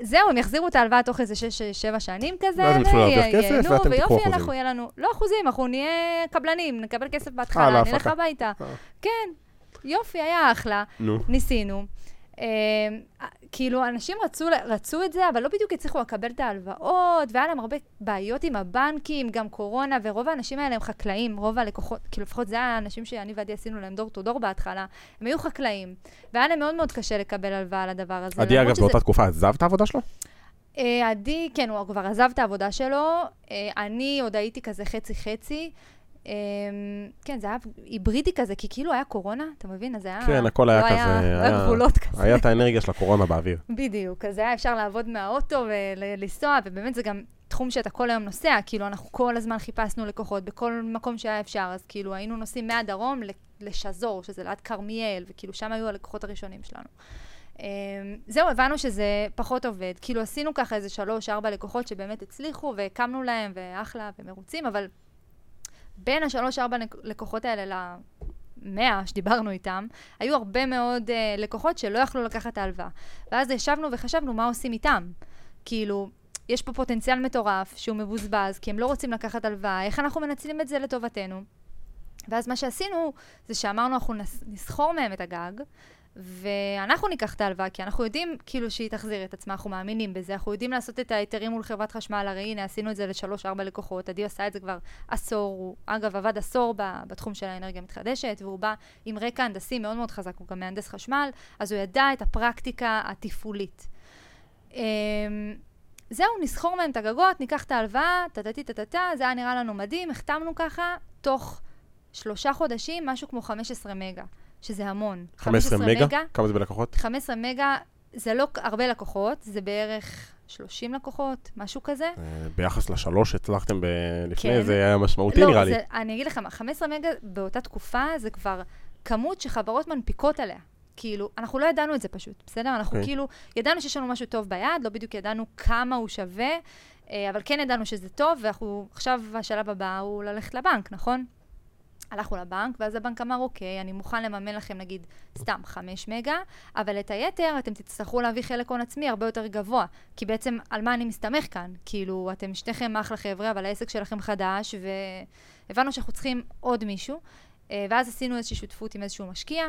זהו, הם יחזירו את ההלוואה תוך איזה שש, שבע שנים כזה, ואז הם יתחילו להרוויח כסף, ואתם תיקחו ויופי, אחוזים. אנחנו יהיה לנו, לא אחוזים, אנחנו נהיה קבלנים, נקבל כסף בהתחלה, נלך. הביתה. אה. כן, יופי, היה אחלה. נו. ניסינו. אה, כאילו, אנשים רצו, רצו את זה, אבל לא בדיוק הצליחו לקבל את ההלוואות, והיה להם הרבה בעיות עם הבנקים, גם קורונה, ורוב האנשים האלה הם חקלאים, רוב הלקוחות, כאילו לפחות זה האנשים שאני ועדי עשינו להם דור טו דור בהתחלה, הם היו חקלאים, והיה להם מאוד מאוד קשה לקבל הלוואה על הדבר הזה. עדי, אגב, שזה- באותה תקופה עזב את העבודה שלו? אה, עדי, כן, הוא כבר עזב את העבודה שלו, אה, אני עוד הייתי כזה חצי-חצי. אה, כן, זה היה היברידי כזה, כי כאילו היה קורונה, אתה מבין? אז היה... כן, הכל היה לא כזה, לא היה- גבולות כזה. היה את האנרגיה של הקורונה באוויר. בדיוק, אז היה אפשר לעבוד מהאוטו ולנסוע, ובאמת זה גם תחום שאתה כל היום נוסע, כאילו אנחנו כל הזמן חיפשנו לקוחות בכל מקום שהיה אפשר, אז כאילו היינו נוסעים מהדרום לשזור, שזה ליד כרמיאל, וכאילו שם היו הלקוחות הראשונים שלנו. אמ, זהו, הבנו שזה פחות עובד. כאילו עשינו ככה איזה שלוש, ארבע לקוחות שבאמת הצליחו, והקמנו להם, ואחלה, ומרוצים, אבל בין השלוש, ארבע לק- לקוחות האלה למאה שדיברנו איתם, היו הרבה מאוד uh, לקוחות שלא יכלו לקחת את ההלוואה. ואז ישבנו וחשבנו מה עושים איתם. כאילו, יש פה פוטנציאל מטורף שהוא מבוזבז, כי הם לא רוצים לקחת הלוואה, איך אנחנו מנצלים את זה לטובתנו? ואז מה שעשינו, זה שאמרנו, אנחנו נס- נסחור מהם את הגג, ואנחנו ניקח את ההלוואה, כי אנחנו יודעים כאילו שהיא תחזיר את עצמה, אנחנו מאמינים בזה, אנחנו יודעים לעשות את ההיתרים מול חברת חשמל, הרי הנה, עשינו את זה לשלוש-ארבע לקוחות, עדי עשה את זה כבר עשור, הוא אגב עבד עשור בתחום של האנרגיה המתחדשת, והוא בא עם רקע הנדסי מאוד מאוד חזק, הוא גם מהנדס חשמל, אז הוא ידע את הפרקטיקה התפעולית. אמ, זהו, נסחור מהם את הגגות, ניקח את ההלוואה, טה-טה-טה-טה, זה היה נראה לנו מדהים, החתמנו ככה, תוך שלושה חודשים, משהו כמו 15 מגה, שזה המון. 15 מגה? כמה זה בלקוחות? 15 מגה זה לא הרבה לקוחות, זה בערך 30 לקוחות, משהו כזה. אה, ביחס לשלוש שהצלחתם ב- לפני, כן. זה היה משמעותי לא, נראה לי. זה, אני אגיד לך מה, 15 מגה באותה תקופה זה כבר כמות שחברות מנפיקות עליה. כאילו, אנחנו לא ידענו את זה פשוט, בסדר? אנחנו אוקיי. כאילו, ידענו שיש לנו משהו טוב ביד, לא בדיוק ידענו כמה הוא שווה, אה, אבל כן ידענו שזה טוב, ואנחנו, עכשיו השלב הבא הוא ללכת לבנק, נכון? הלכנו לבנק, ואז הבנק אמר, אוקיי, אני מוכן לממן לכם נגיד סתם 5 מגה, אבל את היתר אתם תצטרכו להביא חלק הון עצמי הרבה יותר גבוה. כי בעצם, על מה אני מסתמך כאן? כאילו, אתם שניכם אחלה חבר'ה, אבל העסק שלכם חדש, והבנו שאנחנו צריכים עוד מישהו. אה, ואז עשינו איזושהי שותפות עם איזשהו משקיע,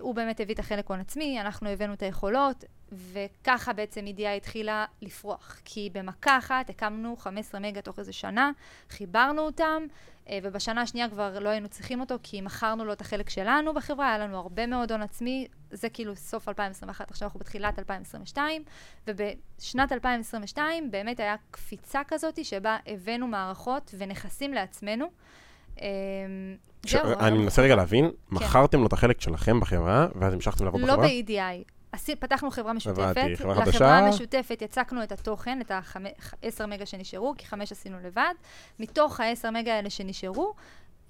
הוא באמת הביא את החלק הון עצמי, אנחנו הבאנו את היכולות, וככה בעצם אידיאה התחילה לפרוח. כי במכה אחת הקמנו 15 מגה תוך איזה שנה, חיברנו אותם, אה, ובשנה השנייה כבר לא היינו צריכים אותו, כי מכרנו לו את החלק שלנו בחברה, היה לנו הרבה מאוד הון עצמי, זה כאילו סוף 2021, עכשיו אנחנו בתחילת 2022, ובשנת 2022 באמת היה קפיצה כזאת, שבה הבאנו מערכות ונכסים לעצמנו. ש- זהו, אני מנסה רגע להבין, מכרתם לו את החלק שלכם בחברה, ואז המשכתם לעבוד לא בחברה? ב-EDI. עשי- פתחנו חברה משותפת. הבנתי, חברה לחברה חדשה. המשותפת יצקנו את התוכן, את ה-10 מגה שנשארו, כי 5 עשינו לבד. מתוך ה-10 מגה האלה שנשארו,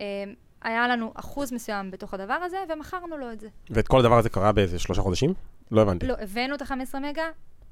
אה, היה לנו אחוז מסוים בתוך הדבר הזה, ומכרנו לו את זה. ואת כל הדבר הזה קרה באיזה שלושה חודשים? לא הבנתי. לא, הבאנו את ה-15 מגה,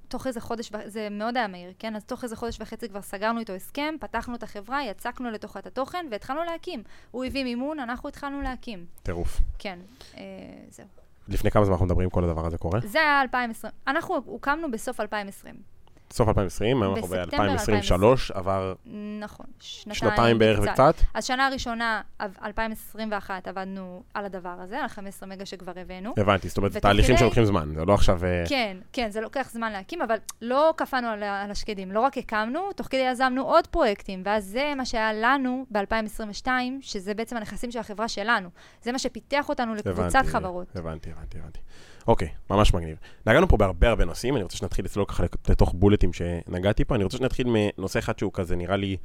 תוך איזה חודש, זה מאוד היה מהיר, כן? אז תוך איזה חודש וחצי כבר סגרנו איתו הסכם, פתחנו את החברה, יצקנו לתוכה את התוכן, והתחלנו להקים. הוא הביא מימון, אנחנו התחלנו להקים. טירוף. כן, אה, זהו. לפני כמה זמן אנחנו מדברים כל הדבר הזה קורה? זה היה 2020. אנחנו הוקמנו בסוף 2020. סוף 2020, היום אנחנו בספטמבר ב-2023, עבר נכון, שנתיים. שנתיים בערך וקצת. אז שנה ראשונה, אב- 2021, עבדנו על הדבר הזה, על ה-15 מגה שכבר הבאנו. הבנתי, זאת אומרת, תהליכים שלוקחים זמן, זה לא עכשיו... אה, כן, כן, זה לוקח זמן להקים, אבל לא קפאנו על, על השקדים. לא רק הקמנו, תוך כדי יזמנו עוד פרויקטים, ואז זה מה שהיה לנו ב-2022, שזה בעצם הנכסים של החברה שלנו. זה מה שפיתח אותנו לקבוצת הבנתי, חברות. הבנתי, הבנתי, הבנתי. אוקיי, ממש מגניב. נגענו פה בהרבה הרבה נושאים, אני רוצה שנתחיל לצלול ככה לתוך בולטים שנגעתי פה. אני רוצה שנתחיל מנושא אחד שהוא כזה נראה לי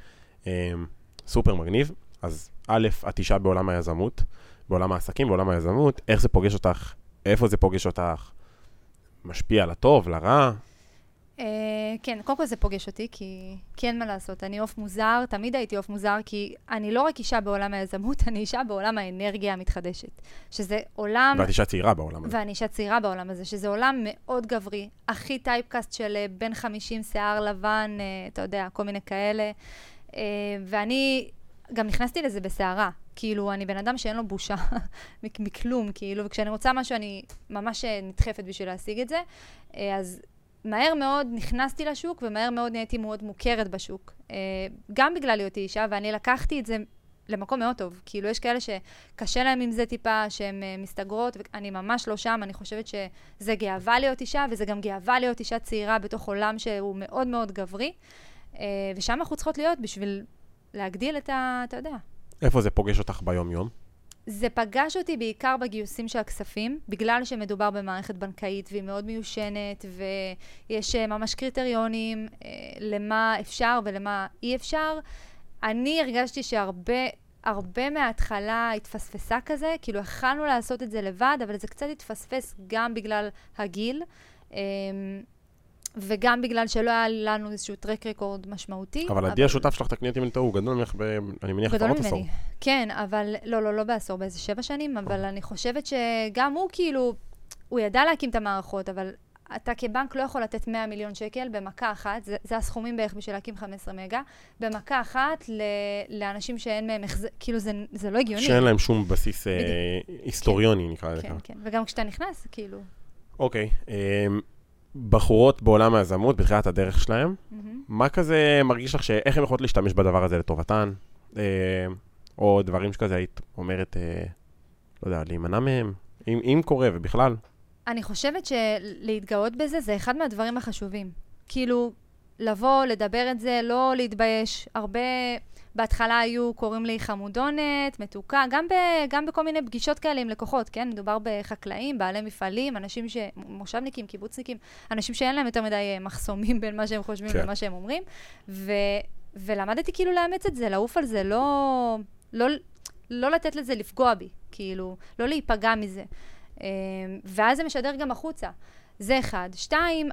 אה, סופר מגניב. אז א', את אישה בעולם היזמות, בעולם העסקים, בעולם היזמות, איך זה פוגש אותך, איפה זה פוגש אותך, משפיע לטוב, לרע, אה, כן, קודם כל זה פוגש אותי, כי, כי אין מה לעשות. אני עוף מוזר, תמיד הייתי עוף מוזר, כי אני לא רק אישה בעולם היזמות, אני אישה בעולם האנרגיה המתחדשת. שזה עולם... ואת אישה צעירה בעולם הזה. ואני אישה צעירה בעולם הזה, שזה עולם מאוד גברי, הכי טייפקאסט של אה, בן 50, שיער לבן, אה, אתה יודע, כל מיני כאלה. אה, ואני גם נכנסתי לזה בסערה. כאילו, אני בן אדם שאין לו בושה מכ- מכלום, כאילו, וכשאני רוצה משהו, אני ממש נדחפת בשביל להשיג את זה. אז מהר מאוד נכנסתי לשוק, ומהר מאוד נהייתי מאוד מוכרת בשוק. אה, גם בגלל היותי אישה, ואני לקחתי את זה למקום מאוד טוב. כאילו, יש כאלה שקשה להם עם זה טיפה, שהן אה, מסתגרות, ואני ממש לא שם, אני חושבת שזה גאווה להיות אישה, וזה גם גאווה להיות אישה צעירה בתוך עולם שהוא מאוד מאוד גברי, אה, ושם אנחנו צריכות להיות בשביל להגדיל את ה... אתה יודע. איפה זה פוגש אותך ביום-יום? זה פגש אותי בעיקר בגיוסים של הכספים, בגלל שמדובר במערכת בנקאית והיא מאוד מיושנת, ויש אה, ממש קריטריונים אה, למה אפשר ולמה אי אפשר. אני הרגשתי שהרבה, הרבה מההתחלה התפספסה כזה, כאילו יכלנו לעשות את זה לבד, אבל זה קצת התפספס גם בגלל הגיל. אה, וגם בגלל שלא היה לנו איזשהו טרק רקורד משמעותי. אבל עדי השותף שלך, תקני אותי אם אני טועה, הוא גדול ממך, ב- אני מניח, גדול לפחות עשור. כן, אבל, לא, לא, לא בעשור, באיזה שבע שנים, אבל אני חושבת שגם הוא כאילו, הוא ידע להקים את המערכות, אבל אתה כבנק לא יכול לתת 100 מיליון שקל במכה אחת, זה, זה הסכומים בערך בשביל להקים 15 מגה, במכה אחת ל, לאנשים שאין מהם החזר, כאילו זה, זה לא הגיוני. שאין להם שום בסיס אה, היסטוריוני, נקרא לזה כן, ככה. כן, וגם כשאתה נכנס, כאילו... אוקיי, אמ, בחורות בעולם היזמות, בתחילת הדרך שלהם, מהמם. מה כזה מרגיש לך, שאיך הן יכולות להשתמש בדבר הזה לטובתן? אה, או דברים שכזה היית אומרת, אה, לא יודע, להימנע מהם? אם, אם קורה, ובכלל. אני חושבת שלהתגאות בזה זה אחד מהדברים החשובים. כאילו, לבוא, לדבר את זה, לא להתבייש. הרבה... בהתחלה היו קוראים לי חמודונת, מתוקה, גם, ב, גם בכל מיני פגישות כאלה עם לקוחות, כן? מדובר בחקלאים, בעלי מפעלים, אנשים ש... מושבניקים, קיבוצניקים, אנשים שאין להם יותר מדי אה, מחסומים בין מה שהם חושבים כן. למה שהם אומרים. ו... ולמדתי כאילו לאמץ את זה, לעוף על זה, לא, לא, לא לתת לזה לפגוע בי, כאילו, לא להיפגע מזה. אמ, ואז זה משדר גם החוצה. זה אחד. שתיים,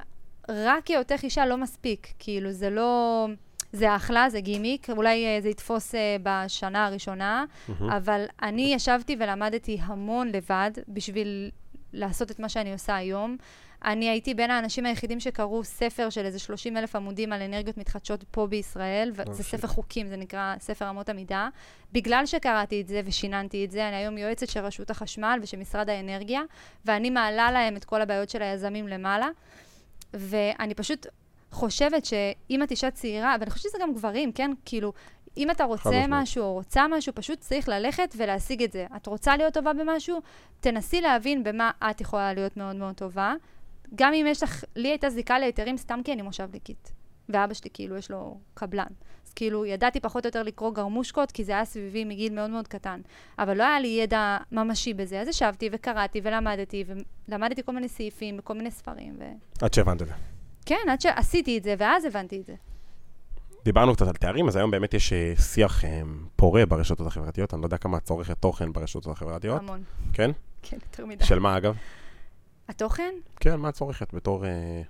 רק היותך אישה לא מספיק. כאילו, זה לא... זה אחלה, זה גימיק, אולי אה, זה יתפוס אה, בשנה הראשונה. אבל אני ישבתי ולמדתי המון לבד בשביל לעשות את מה שאני עושה היום. אני הייתי בין האנשים היחידים שקראו ספר של איזה 30 אלף עמודים על אנרגיות מתחדשות פה בישראל, וזה שיט. ספר חוקים, זה נקרא ספר אמות המידה. בגלל שקראתי את זה ושיננתי את זה, אני היום יועצת של רשות החשמל ושל משרד האנרגיה, ואני מעלה להם את כל הבעיות של היזמים למעלה. ואני פשוט חושבת שאם את אישה צעירה, ואני חושבת שזה גם גברים, כן? כאילו, אם אתה רוצה. משהו או רוצה משהו, פשוט צריך ללכת ולהשיג את זה. את רוצה להיות טובה במשהו, תנסי להבין במה את יכולה להיות מאוד מאוד טובה. גם אם יש לך, לי הייתה זיקה להיתרים סתם כי אני מושבניקית. ואבא שלי כאילו יש לו קבלן. אז כאילו ידעתי פחות או יותר לקרוא גרמושקות, כי זה היה סביבי מגיל מאוד מאוד קטן. אבל לא היה לי ידע ממשי בזה, אז ישבתי וקראתי ולמדתי, ולמדתי כל מיני סעיפים וכל מיני ספרים. ו... עד שהבנת את זה. כן, עד שעשיתי את זה, ואז הבנתי את זה. דיברנו קצת על תארים, אז היום באמת יש אה, שיח אה, פורה ברשתות החברתיות. אני לא יודע כמה את צורכת תוכן ברשתות החברתיות. המון. כן? כן, יותר מדי. של מה אגב? התוכן? כן, מה את צורכת בתור... אה,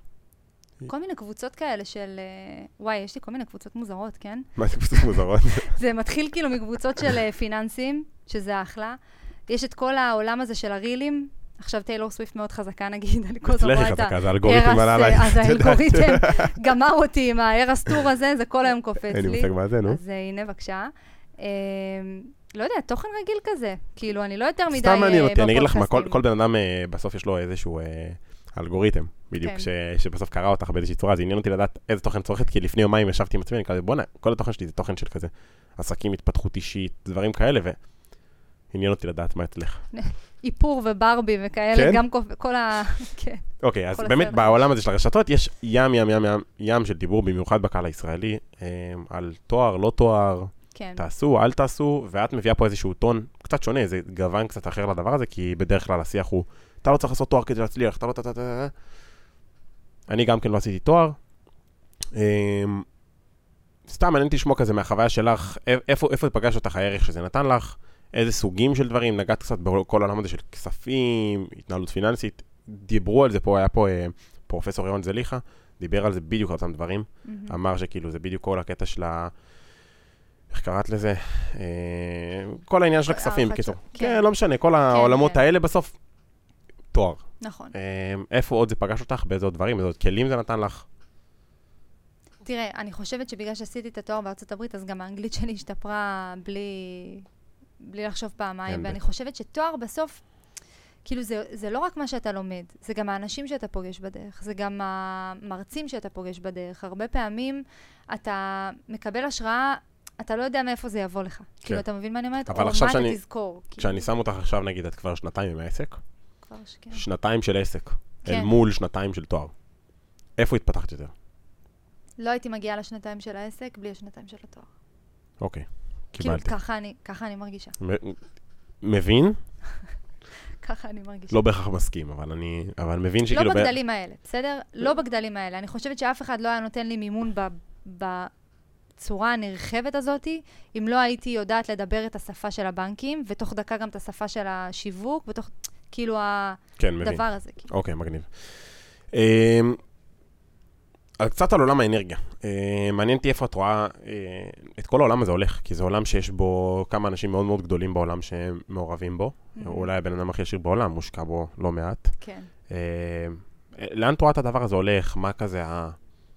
כל מיני קבוצות כאלה של... וואי, יש לי כל מיני קבוצות מוזרות, כן? מה זה קבוצות מוזרות? זה מתחיל כאילו מקבוצות של פיננסים, שזה אחלה. יש את כל העולם הזה של הרילים. עכשיו טיילור סוויפט מאוד חזקה נגיד, אני כל הזמן רואה את ה... זה האלגוריתם הרס, עלה עלייך. אז. האלגוריתם גמר אותי עם ההרס טור הזה, זה כל היום קופץ אין לי לי. מושג מה זה, נו. אז אה, הנה, בבקשה. אה, לא יודע, תוכן רגיל כזה. כאילו, אני לא יותר מדי סתם מעניין אה, אותי, אני אגיד לך מה, כל בן אדם אה, בסוף יש לו איזשהו אלגוריתם, בדיוק, כן. שבסוף קרא אותך באיזושהי צורה, אז עניין אותי לדעת איזה תוכן צורכת, כי לפני יומיים ישבתי עם עצמי, אני כזה, בואנה, כל התוכן שלי זה תוכן של כזה עסקים, התפתחות אישית, דברים כאלה, ועניין אותי לדעת מה אצלך. איפור וברבי וכאלה, כן? גם כל ה... כן. אוקיי, אז באמת. בעולם הזה של הרשתות יש ים, ים, ים, ים, ים של דיבור, במיוחד בקהל הישראלי, אה, על תואר, לא תואר, כן. תעשו, אל תעשו, ואת מביאה פה איזשהו טון קצת שונה, איזה גוון קצת אחר לדבר הזה, כי בדרך כלל השיח הוא, אתה לא צריך לעשות תואר כדי להצליח, אתה לא... אתה- אתה- אתה- אני גם כן לא עשיתי תואר. אמ, סתם מעניין אותי לשמוע כזה מהחוויה שלך, איפה, איפה פגש אותך הערך שזה נתן לך, איזה סוגים של דברים, נגעת קצת בכל העולם הזה של כספים, התנהלות פיננסית, דיברו על זה פה, היה פה אה, פרופסור ירון זליכה, דיבר על זה בדיוק על אותם דברים, מהמם. אמר שכאילו זה בדיוק כל הקטע של ה... איך קראת לזה? אה, כל העניין של כל הכספים, בקיצור. כן, כן. לא משנה, כל העולמות כן. האלה בסוף, תואר. נכון. אה, איפה עוד זה פגש אותך? באיזה עוד דברים? איזה עוד כלים זה נתן לך? תראה, אני חושבת שבגלל שעשיתי את התואר בארצות הברית, אז גם האנגלית שלי השתפרה בלי, בלי לחשוב פעמיים. אין ואני חושבת שתואר בסוף, כאילו זה, זה לא רק מה שאתה לומד, זה גם האנשים שאתה פוגש בדרך, זה גם המרצים שאתה פוגש בדרך. הרבה פעמים אתה מקבל השראה, אתה לא יודע מאיפה זה יבוא לך. כאילו, אתה מבין מה אני אומרת? אבל עכשיו שאני- תזכור. כאילו, כשאני שם אותך עכשיו, נגיד, את כבר שנתיים עם העסק, כבר שכן. שנתיים של עסק, אל כן. מול שנתיים של תואר. איפה התפתחת יותר? לא הייתי מגיעה לשנתיים של העסק בלי השנתיים של התואר. אוקיי, כאילו, קיבלתי. ככה אני, ככה אני מרגישה. מבין? ככה אני מרגישה. לא בהכרח מסכים, אבל אני... אבל מבין לא שכאילו... ב- בגדלים האלה, בסדר? לא בגדלים האלה. אני חושבת שאף אחד לא היה נותן לי מימון ב- בצורה הנרחבת הזאת, אם לא הייתי יודעת לדבר את השפה של הבנקים, ותוך דקה גם את השפה של השיווק, ותוך, כאילו, כן, מבין. הדבר הזה. כאילו. אוקיי, מגניב. קצת על עולם האנרגיה. אמ, מעניין אותי איפה את רואה אה, את כל העולם הזה הולך, כי זה עולם שיש בו כמה אנשים מאוד מאוד גדולים בעולם שהם מעורבים בו. Mhm. אולי הבן אדם הכי עשיר בעולם, מושקע בו לא מעט. כן. אמ, לאן את רואה את הדבר הזה הולך? מה כזה ה...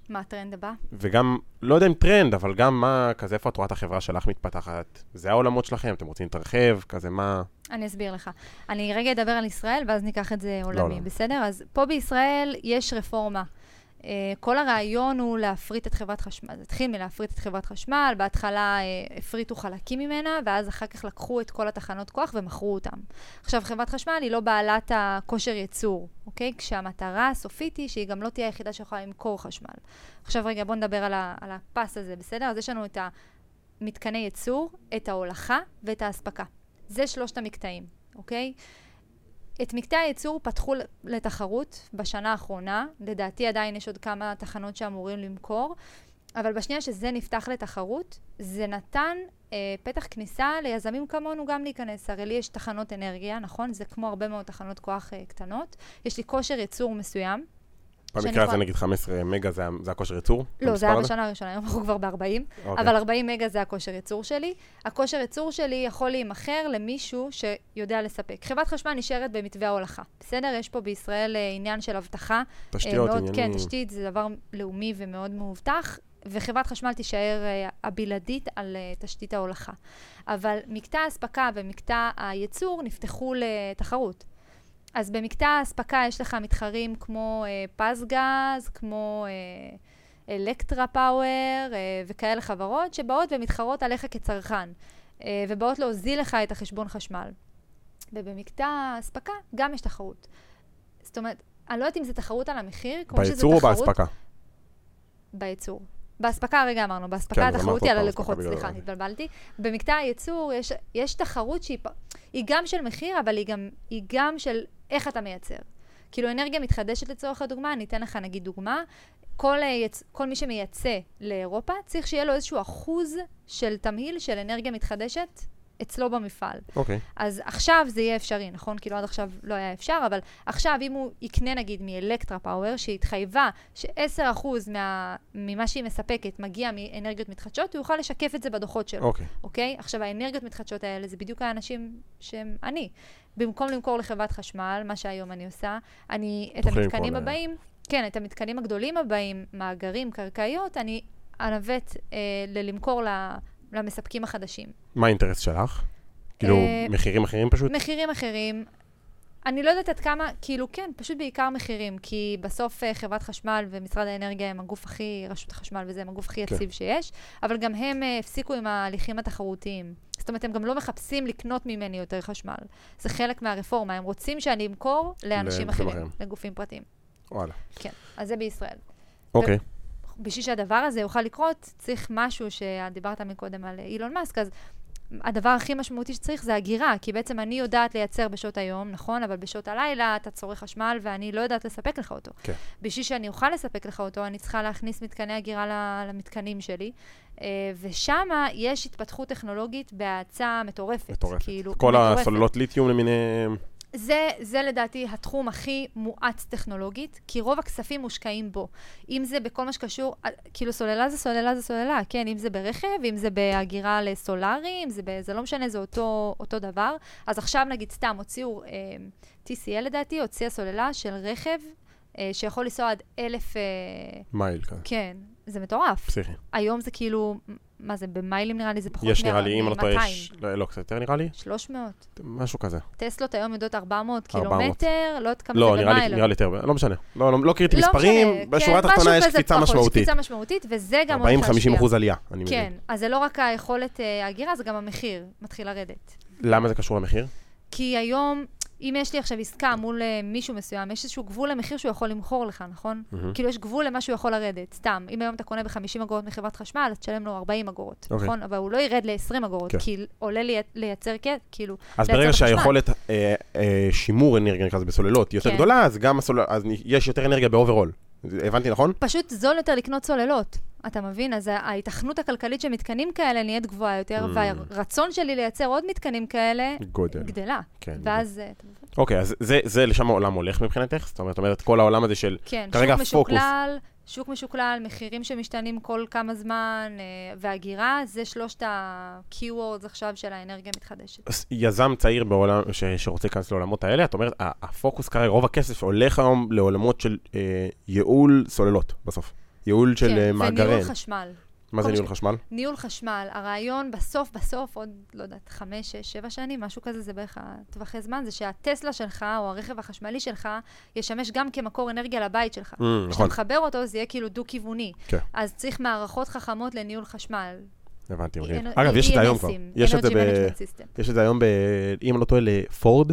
מה הטרנד הבא? וגם, לא יודע אם טרנד, אבל גם מה, כזה, איפה את רואה את החברה שלך מתפתחת? זה העולמות שלכם, אתם רוצים להתרחב, כזה מה... אני אסביר לך. אני רגע אדבר על ישראל, ואז ניקח את זה עולמי, לא. בסדר? אז פה בישראל יש רפורמה. אה, כל הרעיון הוא להפריט את חברת חשמל. זה התחיל מלהפריט את חברת חשמל, בהתחלה אה, הפריטו חלקים ממנה, ואז אחר כך לקחו את כל התחנות כוח ומכרו אותם. עכשיו, חברת חשמל היא לא בעלת הכושר ייצור, אוקיי? כשהמטרה הסופית היא שהיא גם לא תהיה היחידה שיכולה למכור חשמל. עכשיו רגע, בואו נדבר על, ה, על הפס הזה, בסדר? אז יש לנו את מתקני ייצור, את ההולכה ואת האספקה. זה שלושת המקטעים, אוקיי? את מקטעי הייצור פתחו לתחרות בשנה האחרונה, לדעתי עדיין יש עוד כמה תחנות שאמורים למכור, אבל בשנייה שזה נפתח לתחרות, זה נתן אה, פתח כניסה ליזמים כמונו גם להיכנס. הרי לי יש תחנות אנרגיה, נכון? זה כמו הרבה מאוד תחנות כוח אה, קטנות. יש לי כושר ייצור מסוים. במקרה הזה נגיד 15 מגה זה, זה הכושר ייצור? לא, זה היה בשנה הראשונה, היום אנחנו כבר ב-40, okay. אוקיי. אבל 40 מגה זה הכושר ייצור שלי. הכושר ייצור שלי יכול להימכר למישהו שיודע לספק. חברת חשמל נשארת במתווה ההולכה, בסדר? יש פה בישראל אה, עניין של אבטחה. תשתיות, מאוד, עניינים. כן, תשתית זה דבר לאומי ומאוד מאובטח. וחברת חשמל תישאר uh, הבלעדית על uh, תשתית ההולכה. אבל מקטע האספקה ומקטע הייצור נפתחו לתחרות. אז במקטע האספקה יש לך מתחרים כמו uh, פזגז, כמו uh, אלקטרה פאוור uh, וכאלה חברות שבאות ומתחרות עליך כצרכן, uh, ובאות להוזיל לך את החשבון חשמל. ובמקטע האספקה גם יש תחרות. זאת אומרת, אני לא יודעת אם זה תחרות על המחיר, כמו שזה תחרות... בייצור או באספקה? בייצור. באספקה הרגע אמרנו, באספקה כן, התחרות היא על הלקוחות, סליחה, התבלבלתי. במקטע הייצור יש, יש תחרות שהיא היא גם של מחיר, אבל היא גם, היא גם של איך אתה מייצר. כאילו אנרגיה מתחדשת לצורך הדוגמה, אני אתן לך נגיד דוגמה, כל, יצ... כל מי שמייצא לאירופה צריך שיהיה לו איזשהו אחוז של תמהיל של אנרגיה מתחדשת אצלו במפעל. אוקיי. Okay. אז עכשיו זה יהיה אפשרי, נכון? כאילו עד עכשיו לא היה אפשר, אבל עכשיו אם הוא יקנה נגיד מאלקטרה פאוור, שהתחייבה ש-10% מה, ממה שהיא מספקת מגיע מאנרגיות מתחדשות, הוא יוכל לשקף את זה בדוחות שלו. אוקיי. Okay. אוקיי? Okay? עכשיו, האנרגיות מתחדשות האלה זה בדיוק האנשים שהם אני. במקום למכור לחברת חשמל, מה שהיום אני עושה, אני את המתקנים הבאים, כן, את המתקנים הגדולים הבאים, מאגרים, קרקעיות, אני אנווט אה, ללמכור ל... למספקים החדשים. מה האינטרס שלך? כאילו, אה, מחירים אחרים פשוט? מחירים אחרים. אני לא יודעת עד כמה, כאילו, כן, פשוט בעיקר מחירים, כי בסוף אה, חברת חשמל ומשרד האנרגיה הם הגוף הכי, רשות החשמל וזה, הם הגוף הכי כן. יציב כן. שיש, אבל גם הם אה, הפסיקו עם ההליכים התחרותיים. זאת אומרת, הם גם לא מחפשים לקנות ממני יותר חשמל. זה חלק מהרפורמה, הם רוצים שאני אמכור לאנשים אחרים, אחרים, לגופים פרטיים. וואלה. כן, אז זה בישראל. אוקיי. Okay. בשביל שהדבר הזה יוכל לקרות, צריך משהו שדיברת מקודם על אילון מאסק, אז הדבר הכי משמעותי שצריך זה הגירה, כי בעצם אני יודעת לייצר בשעות היום, נכון? אבל בשעות הלילה אתה צורך חשמל ואני לא יודעת לספק לך אותו. כן. בשביל שאני אוכל לספק לך אותו, אני צריכה להכניס מתקני הגירה למתקנים שלי, אה, ושם יש התפתחות טכנולוגית בהאצה מטורפת. מטורפת. כאילו, כל מטורפת. הסוללות ליתיום למיניהם. זה, זה לדעתי התחום הכי מואץ טכנולוגית, כי רוב הכספים מושקעים בו. אם זה בכל מה שקשור, אה, כאילו סוללה זה סוללה זה סוללה, כן, אם זה ברכב, אם זה בהגירה לסולארי, אם זה, ב, זה לא משנה, זה אותו, אותו דבר. אז עכשיו נגיד סתם הוציאו, אה, TCL לדעתי, הוציאה סוללה של רכב אה, שיכול לנסוע עד אלף... אה, מייל כזה. כן, זה מטורף. פסיכי. היום זה כאילו, מה זה, במיילים נראה לי זה פחות מ-200. יש נראה לי, אם לא טועה, יש, לא, לא, קצת יותר נראה לי. 300. משהו כזה. טסלות היום יודעות 400 קילומטר, לא יודעת כמה לא, זה במייל. לא, נראה לי יותר, לא משנה. לא, לא, לא קראתי לא מספרים, בשורה כן, התחתונה יש קפיצה משמעותית. קפיצה משמעותית, וזה גם 40-50 אחוז עלייה, אני מבין. כן, אז זה לא רק היכולת ההגירה, זה גם המחיר מתחיל לרדת. למה זה קשור למחיר? כי היום אם יש לי עכשיו עסקה מול אה, מישהו מסוים, יש איזשהו גבול למחיר שהוא יכול למכור לך, נכון? Mm-hmm. כאילו, יש גבול למה שהוא יכול לרדת. סתם, אם היום אתה קונה ב-50 אגורות מחברת חשמל, אז תשלם לו 40 אגורות, okay. אוקיי. נכון? אבל הוא לא ירד ל-20 אגורות, okay. כן. כי עולה לי, לייצר, כאילו, אז ברגע שהיכולת אה, אה, שימור אנרגיה, נקרא לזה בסוללות, היא יותר כן. גדולה, אז גם הסול... אז יש יותר אנרגיה ב overall. הבנתי נכון? פשוט זול יותר לקנות סוללות. אתה מבין? אז ההיתכנות הכלכלית של מתקנים כאלה נהיית גבוהה יותר, mm. והרצון שלי לייצר עוד מתקנים כאלה, גודל. גדלה. כן. ואז... אה, אוקיי, אז זה, זה לשם העולם הולך מבחינתך? זאת אומרת, אומרת, כל העולם הזה של כן, כרגע הפוקוס... כן, שוק משוקלל, שוק משוקלל, מחירים שמשתנים כל כמה זמן, אה, והגירה, זה שלושת ה-keywords עכשיו של האנרגיה המתחדשת. יזם צעיר בעולם, ש, שרוצה להיכנס לעולמות האלה, את אומרת, הפוקוס כרגע, רוב הכסף הולך היום לעולמות של אה, ייעול סוללות בסוף. ייעול של כן, מאגרים. כן, וניהול חשמל. מה זה ניהול חשמל? ניהול חשמל. הרעיון בסוף, בסוף, עוד, לא יודעת, חמש, שש, שבע שנים, משהו כזה, זה בערך הטווחי זמן, זה שהטסלה שלך, או הרכב החשמלי שלך, ישמש גם כמקור אנרגיה לבית שלך. Mm, נכון. כשאתה מחבר אותו, זה יהיה כאילו דו-כיווני. כן. אז צריך מערכות חכמות לניהול חשמל. הבנתי, מגניב. אגב, יש את זה היום כבר. יש את זה ב... יש את זה היום ב... אם לא טועה, לפורד,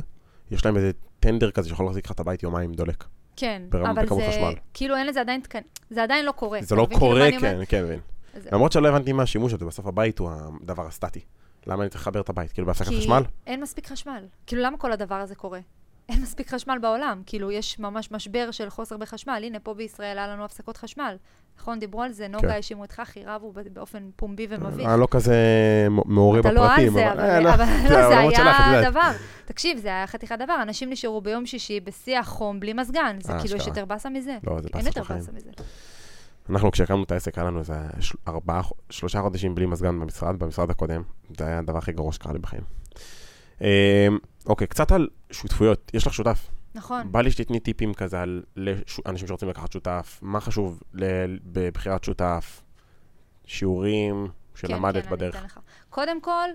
יש להם איזה טנדר כזה שיכול להחזיק לך את הבית יומיים דולק. כן, אבל זה, כאילו אין לזה עדיין תקן, זה עדיין לא קורה. זה לא קורה, כאילו כן, כן, מבין. למרות שלא הבנתי מה השימוש הזה, בסוף הבית הוא הדבר הסטטי. למה אני צריך לחבר את הבית? כאילו בהפסקת כי חשמל? אין מספיק חשמל. כאילו, למה כל הדבר הזה קורה? אין מספיק חשמל בעולם. כאילו, יש ממש משבר של חוסר בחשמל. הנה, פה בישראל היה לנו הפסקות חשמל. נכון, דיברו על זה, נוגה האשימו את חחי, רבו באופן פומבי ומביך. אני לא כזה מעורה אתה לא על בפרטים. זה, אבל אה, לא, זה לא, זה היה. דבר. תקשיב, זה היה חתיכת דבר. אנשים נשארו ביום שישי בשיא החום בלי מזגן. זה אה, כאילו, יש. יותר באסה מזה. לא, זה אין באסה יותר בחיים. באסה מזה. אנחנו, כשהקמנו את העסק, היה לנו איזה ארבעה, שלושה חודשים בלי מזגן במשרד, במשרד הקודם. זה היה הדבר הכי גרוע שקרה לי בחיים. אה, אוקיי, קצת על שותפויות. יש לך שותף? נכון. בא לי שתתני טיפים כזה על אנשים שרוצים לקחת שותף, מה חשוב בבחירת שותף, שיעורים שלמדת כן, בדרך. כן, אני אתן לך. קודם כל,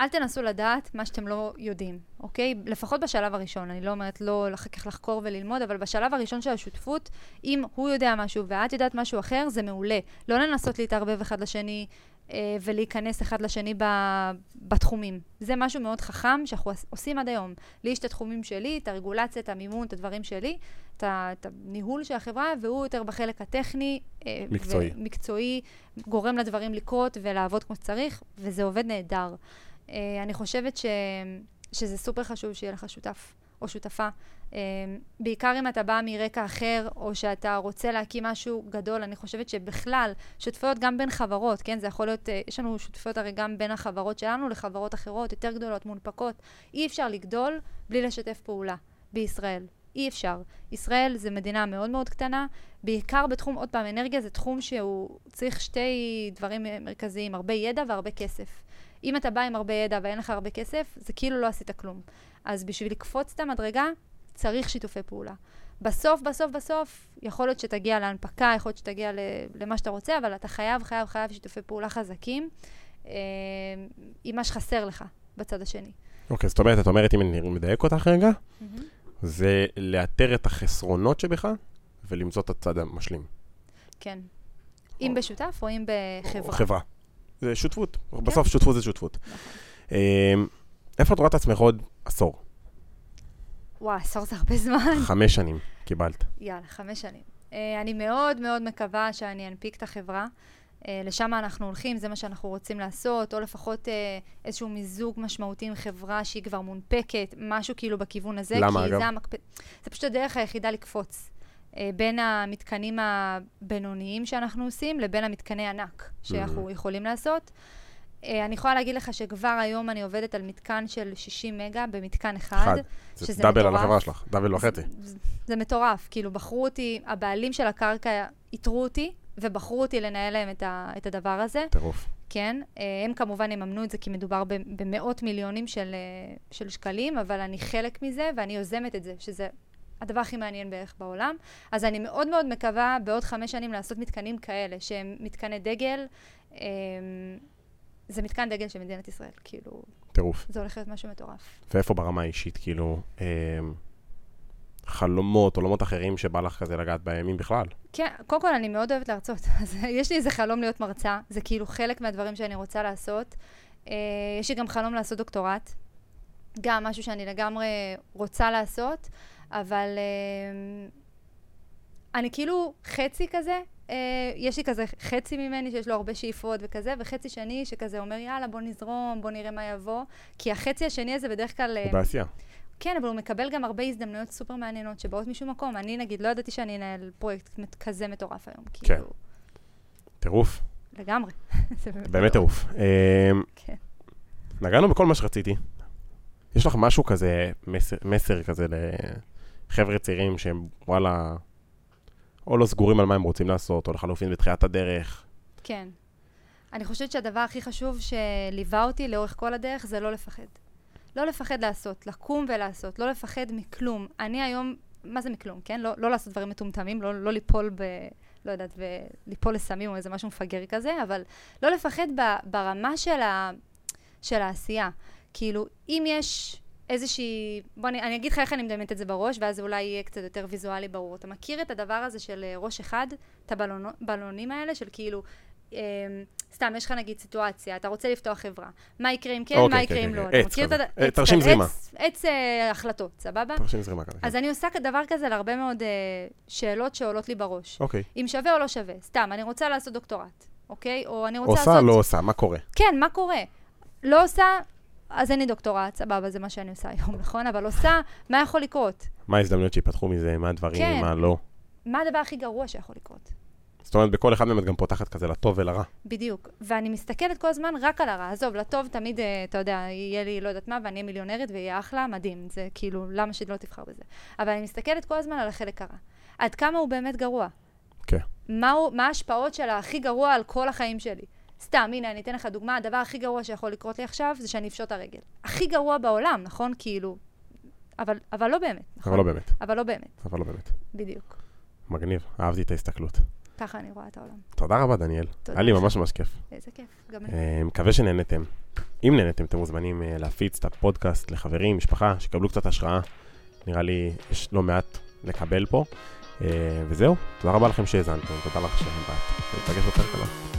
אל תנסו לדעת מה שאתם לא יודעים, אוקיי? לפחות בשלב הראשון. אני לא אומרת לא אחר כך לחקור וללמוד, אבל בשלב הראשון של השותפות, אם הוא יודע משהו ואת יודעת משהו אחר, זה מעולה. לא לנסות להתערבב אחד לשני אה, ולהיכנס אחד לשני ב, בתחומים. זה משהו מאוד חכם שאנחנו עוש- עושים עד היום. לי יש את התחומים שלי, את הרגולציה, את המימון, את הדברים שלי, את, את הניהול של החברה, והוא יותר בחלק הטכני. אה, מקצועי. מקצועי, גורם לדברים לקרות ולעבוד כמו שצריך, וזה עובד נהדר. אה, אני חושבת ש, שזה סופר חשוב שיהיה לך שותף או שותפה. אה, בעיקר אם אתה בא מרקע אחר, או שאתה רוצה להקים משהו גדול, אני חושבת שבכלל, שותפויות גם בין חברות, כן? זה יכול להיות, אה, יש לנו שותפויות הרי גם בין החברות שלנו לחברות אחרות, יותר גדולות, מונפקות. אי אפשר לגדול בלי לשתף פעולה בישראל. אי אפשר. ישראל זה מדינה מאוד מאוד קטנה, בעיקר בתחום, עוד פעם, אנרגיה זה תחום שהוא צריך שתי דברים מרכזיים, הרבה ידע והרבה כסף. אם אתה בא עם הרבה ידע ואין לך הרבה כסף, זה כאילו לא עשית כלום. אז בשביל לקפוץ את המדרגה, צריך שיתופי פעולה. בסוף, בסוף, בסוף, יכול להיות שתגיע להנפקה, יכול להיות שתגיע למה שאתה רוצה, אבל אתה חייב, חייב, חייב שיתופי פעולה חזקים, אה, עם מה שחסר לך בצד השני. אוקיי, זאת אומרת, את אומרת, אם אני מדייק אותך רגע, זה לאתר את החסרונות שבך ולמצוא את הצד המשלים. כן. אם בשותף או אם בחברה. או חברה. זה שותפות. בסוף שותפות זה שותפות. נכון. אמ, איפה את רואה את עצמך עוד עשור? וואי, עשור זה הרבה זמן. חמש שנים קיבלת. יאללה, חמש שנים. Uh, אני מאוד מאוד מקווה שאני אנפיק את החברה. Uh, לשם אנחנו הולכים, זה מה שאנחנו רוצים לעשות, או לפחות איזשהו מיזוג משמעותי עם חברה שהיא כבר מונפקת, משהו כאילו בכיוון הזה. למה, אגב? זה, המקפ... זה פשוט הדרך היחידה לקפוץ. Uh, בין המתקנים הבינוניים שאנחנו עושים לבין המתקני ענק שאנחנו יכולים לעשות. Uh, אני יכולה להגיד לך שכבר היום אני עובדת על מתקן של 60 מגה במתקן אחד. אחד. זה שזה דאבל על מטורף. החברה שלך, דאבל וחצי. זה, זה מטורף, כאילו בחרו אותי, הבעלים של הקרקע איתרו אותי, ובחרו אותי לנהל להם את, ה, את הדבר הזה, טירוף. כן. אה, הם כמובן יממנו את זה כי מדובר במאות מיליונים של, אה, של שקלים, אבל אני חלק מזה ואני יוזמת את זה, שזה הדבר הכי מעניין בערך בעולם. אז אני מאוד מאוד מקווה בעוד חמש שנים לעשות מתקנים כאלה, שהם מתקני דגל. אה, זה מתקן דגל של מדינת ישראל, כאילו, טירוף. זה הולך להיות משהו מטורף. ואיפה ברמה האישית, כאילו, אמ, חלומות, עולמות אחרים שבא לך כזה לגעת בהם, אם בכלל? כן, קודם כל אני מאוד אוהבת להרצות. אז יש לי איזה חלום להיות מרצה, זה כאילו חלק מהדברים שאני רוצה לעשות. אה, יש לי גם חלום לעשות דוקטורט, גם משהו שאני לגמרי רוצה לעשות, אבל אה, אני כאילו חצי כזה, אה, יש לי כזה חצי ממני שיש לו הרבה שאיפות וכזה, וחצי שני שכזה אומר, יאללה, בוא נזרום, בוא נראה מה יבוא. כי החצי השני הזה בדרך כלל... אה, הוא בעשייה. כן, אבל הוא מקבל גם הרבה הזדמנויות סופר מעניינות שבאות משום מקום. אני, נגיד, לא ידעתי שאני אנהל פרויקט כזה מטורף היום. כן. כאילו, טירוף. לגמרי. באמת טירוף. כן. נגענו בכל מה שרציתי. יש לך משהו כזה, מסר, מסר כזה לחבר'ה צעירים שהם, וואלה, או לא סגורים על מה הם רוצים לעשות, או לחלופין בתחילת הדרך. כן. אני חושבת שהדבר הכי חשוב שליווה אותי לאורך כל הדרך זה לא לפחד. לא לפחד לעשות, לקום ולעשות, לא לפחד מכלום. אני היום, מה זה מכלום, כן? לא, לא לעשות דברים מטומטמים, לא, לא ליפול ב... לא יודעת, ליפול לסמים או איזה משהו מפגר כזה, אבל לא לפחד ב, ברמה של, ה, של העשייה. כאילו, אם יש איזושהי... בוא, אני, אני אגיד לך איך אני מדמיינת את זה בראש, ואז זה אולי יהיה קצת יותר ויזואלי ברור. אתה מכיר את הדבר הזה של אה, ראש אחד, את הבלונים האלה, של כאילו... אה, סתם, יש לך נגיד סיטואציה, אתה רוצה לפתוח חברה. מה יקרה אם כן, אוקיי, מה יקרה כן, אם כן, לא? כן. עץ מכיר את כזה. אה, עץ תרשים זרימה. עץ- עץ אה, החלטות, סבבה? תרשים זרימה כזה. כן. אז אני עושה דבר כזה להרבה מאוד אה, שאלות שעולות לי בראש. אוקיי. אם שווה או לא שווה. סתם, אני רוצה לעשות דוקטורט. אוקיי? או אני רוצה עושה, לעשות... לא עושה, מה קורה? כן, מה קורה? לא עושה, אז אין לי דוקטורט, סבבה, זה מה שאני עושה היום, נכון? אבל עושה, מה יכול לקרות? מה ההזדמנויות שיפתחו מזה, מה הדברים, כן. מה לא. מה הדבר הכי גרוע שיכול לקרות? זאת אומרת, בכל אחד מהם את גם פותחת כזה לטוב ולרע. בדיוק. ואני מסתכלת כל הזמן רק על הרע. עזוב, לטוב תמיד, אה, אתה יודע, יהיה לי לא יודעת מה, ואני אהיה מיליונרית ויהיה אחלה, מדהים. זה כאילו, למה שלא תבחר בזה? אבל אני מסתכלת כל הזמן על החלק הרע. עד כמה הוא באמת גרוע. כן. הוא, מה ההשפעות של הכי גרוע על כל החיים שלי? סתם, הנה, אני אתן לך דוגמה, הדבר הכי גרוע שיכול לקרות לי עכשיו זה שאני אפשוט הרגל. הכי גרוע בעולם, נכון? כאילו... אבל, אבל לא באמת, נכון? אבל לא באמת, אבל לא באמת, אבל לא באמת. בדיוק. מגניב, אהבתי את ההסתכלות. ככה אני רואה את העולם. תודה רבה, דניאל. תודה היה לי. ממש ממש כיף. איזה כיף. גם אני. אה, מקווה שנהנתם. אם נהנתם, אתם מוזמנים אה, להפיץ את הפודקאסט לחברים, משפחה, שיקבלו קצת השראה. נראה לי יש לא מעט לקבל פה. אה, וזהו, תודה רבה לכם שהאזנתם, תודה לך שבאת. נתפגש בפרק הבא.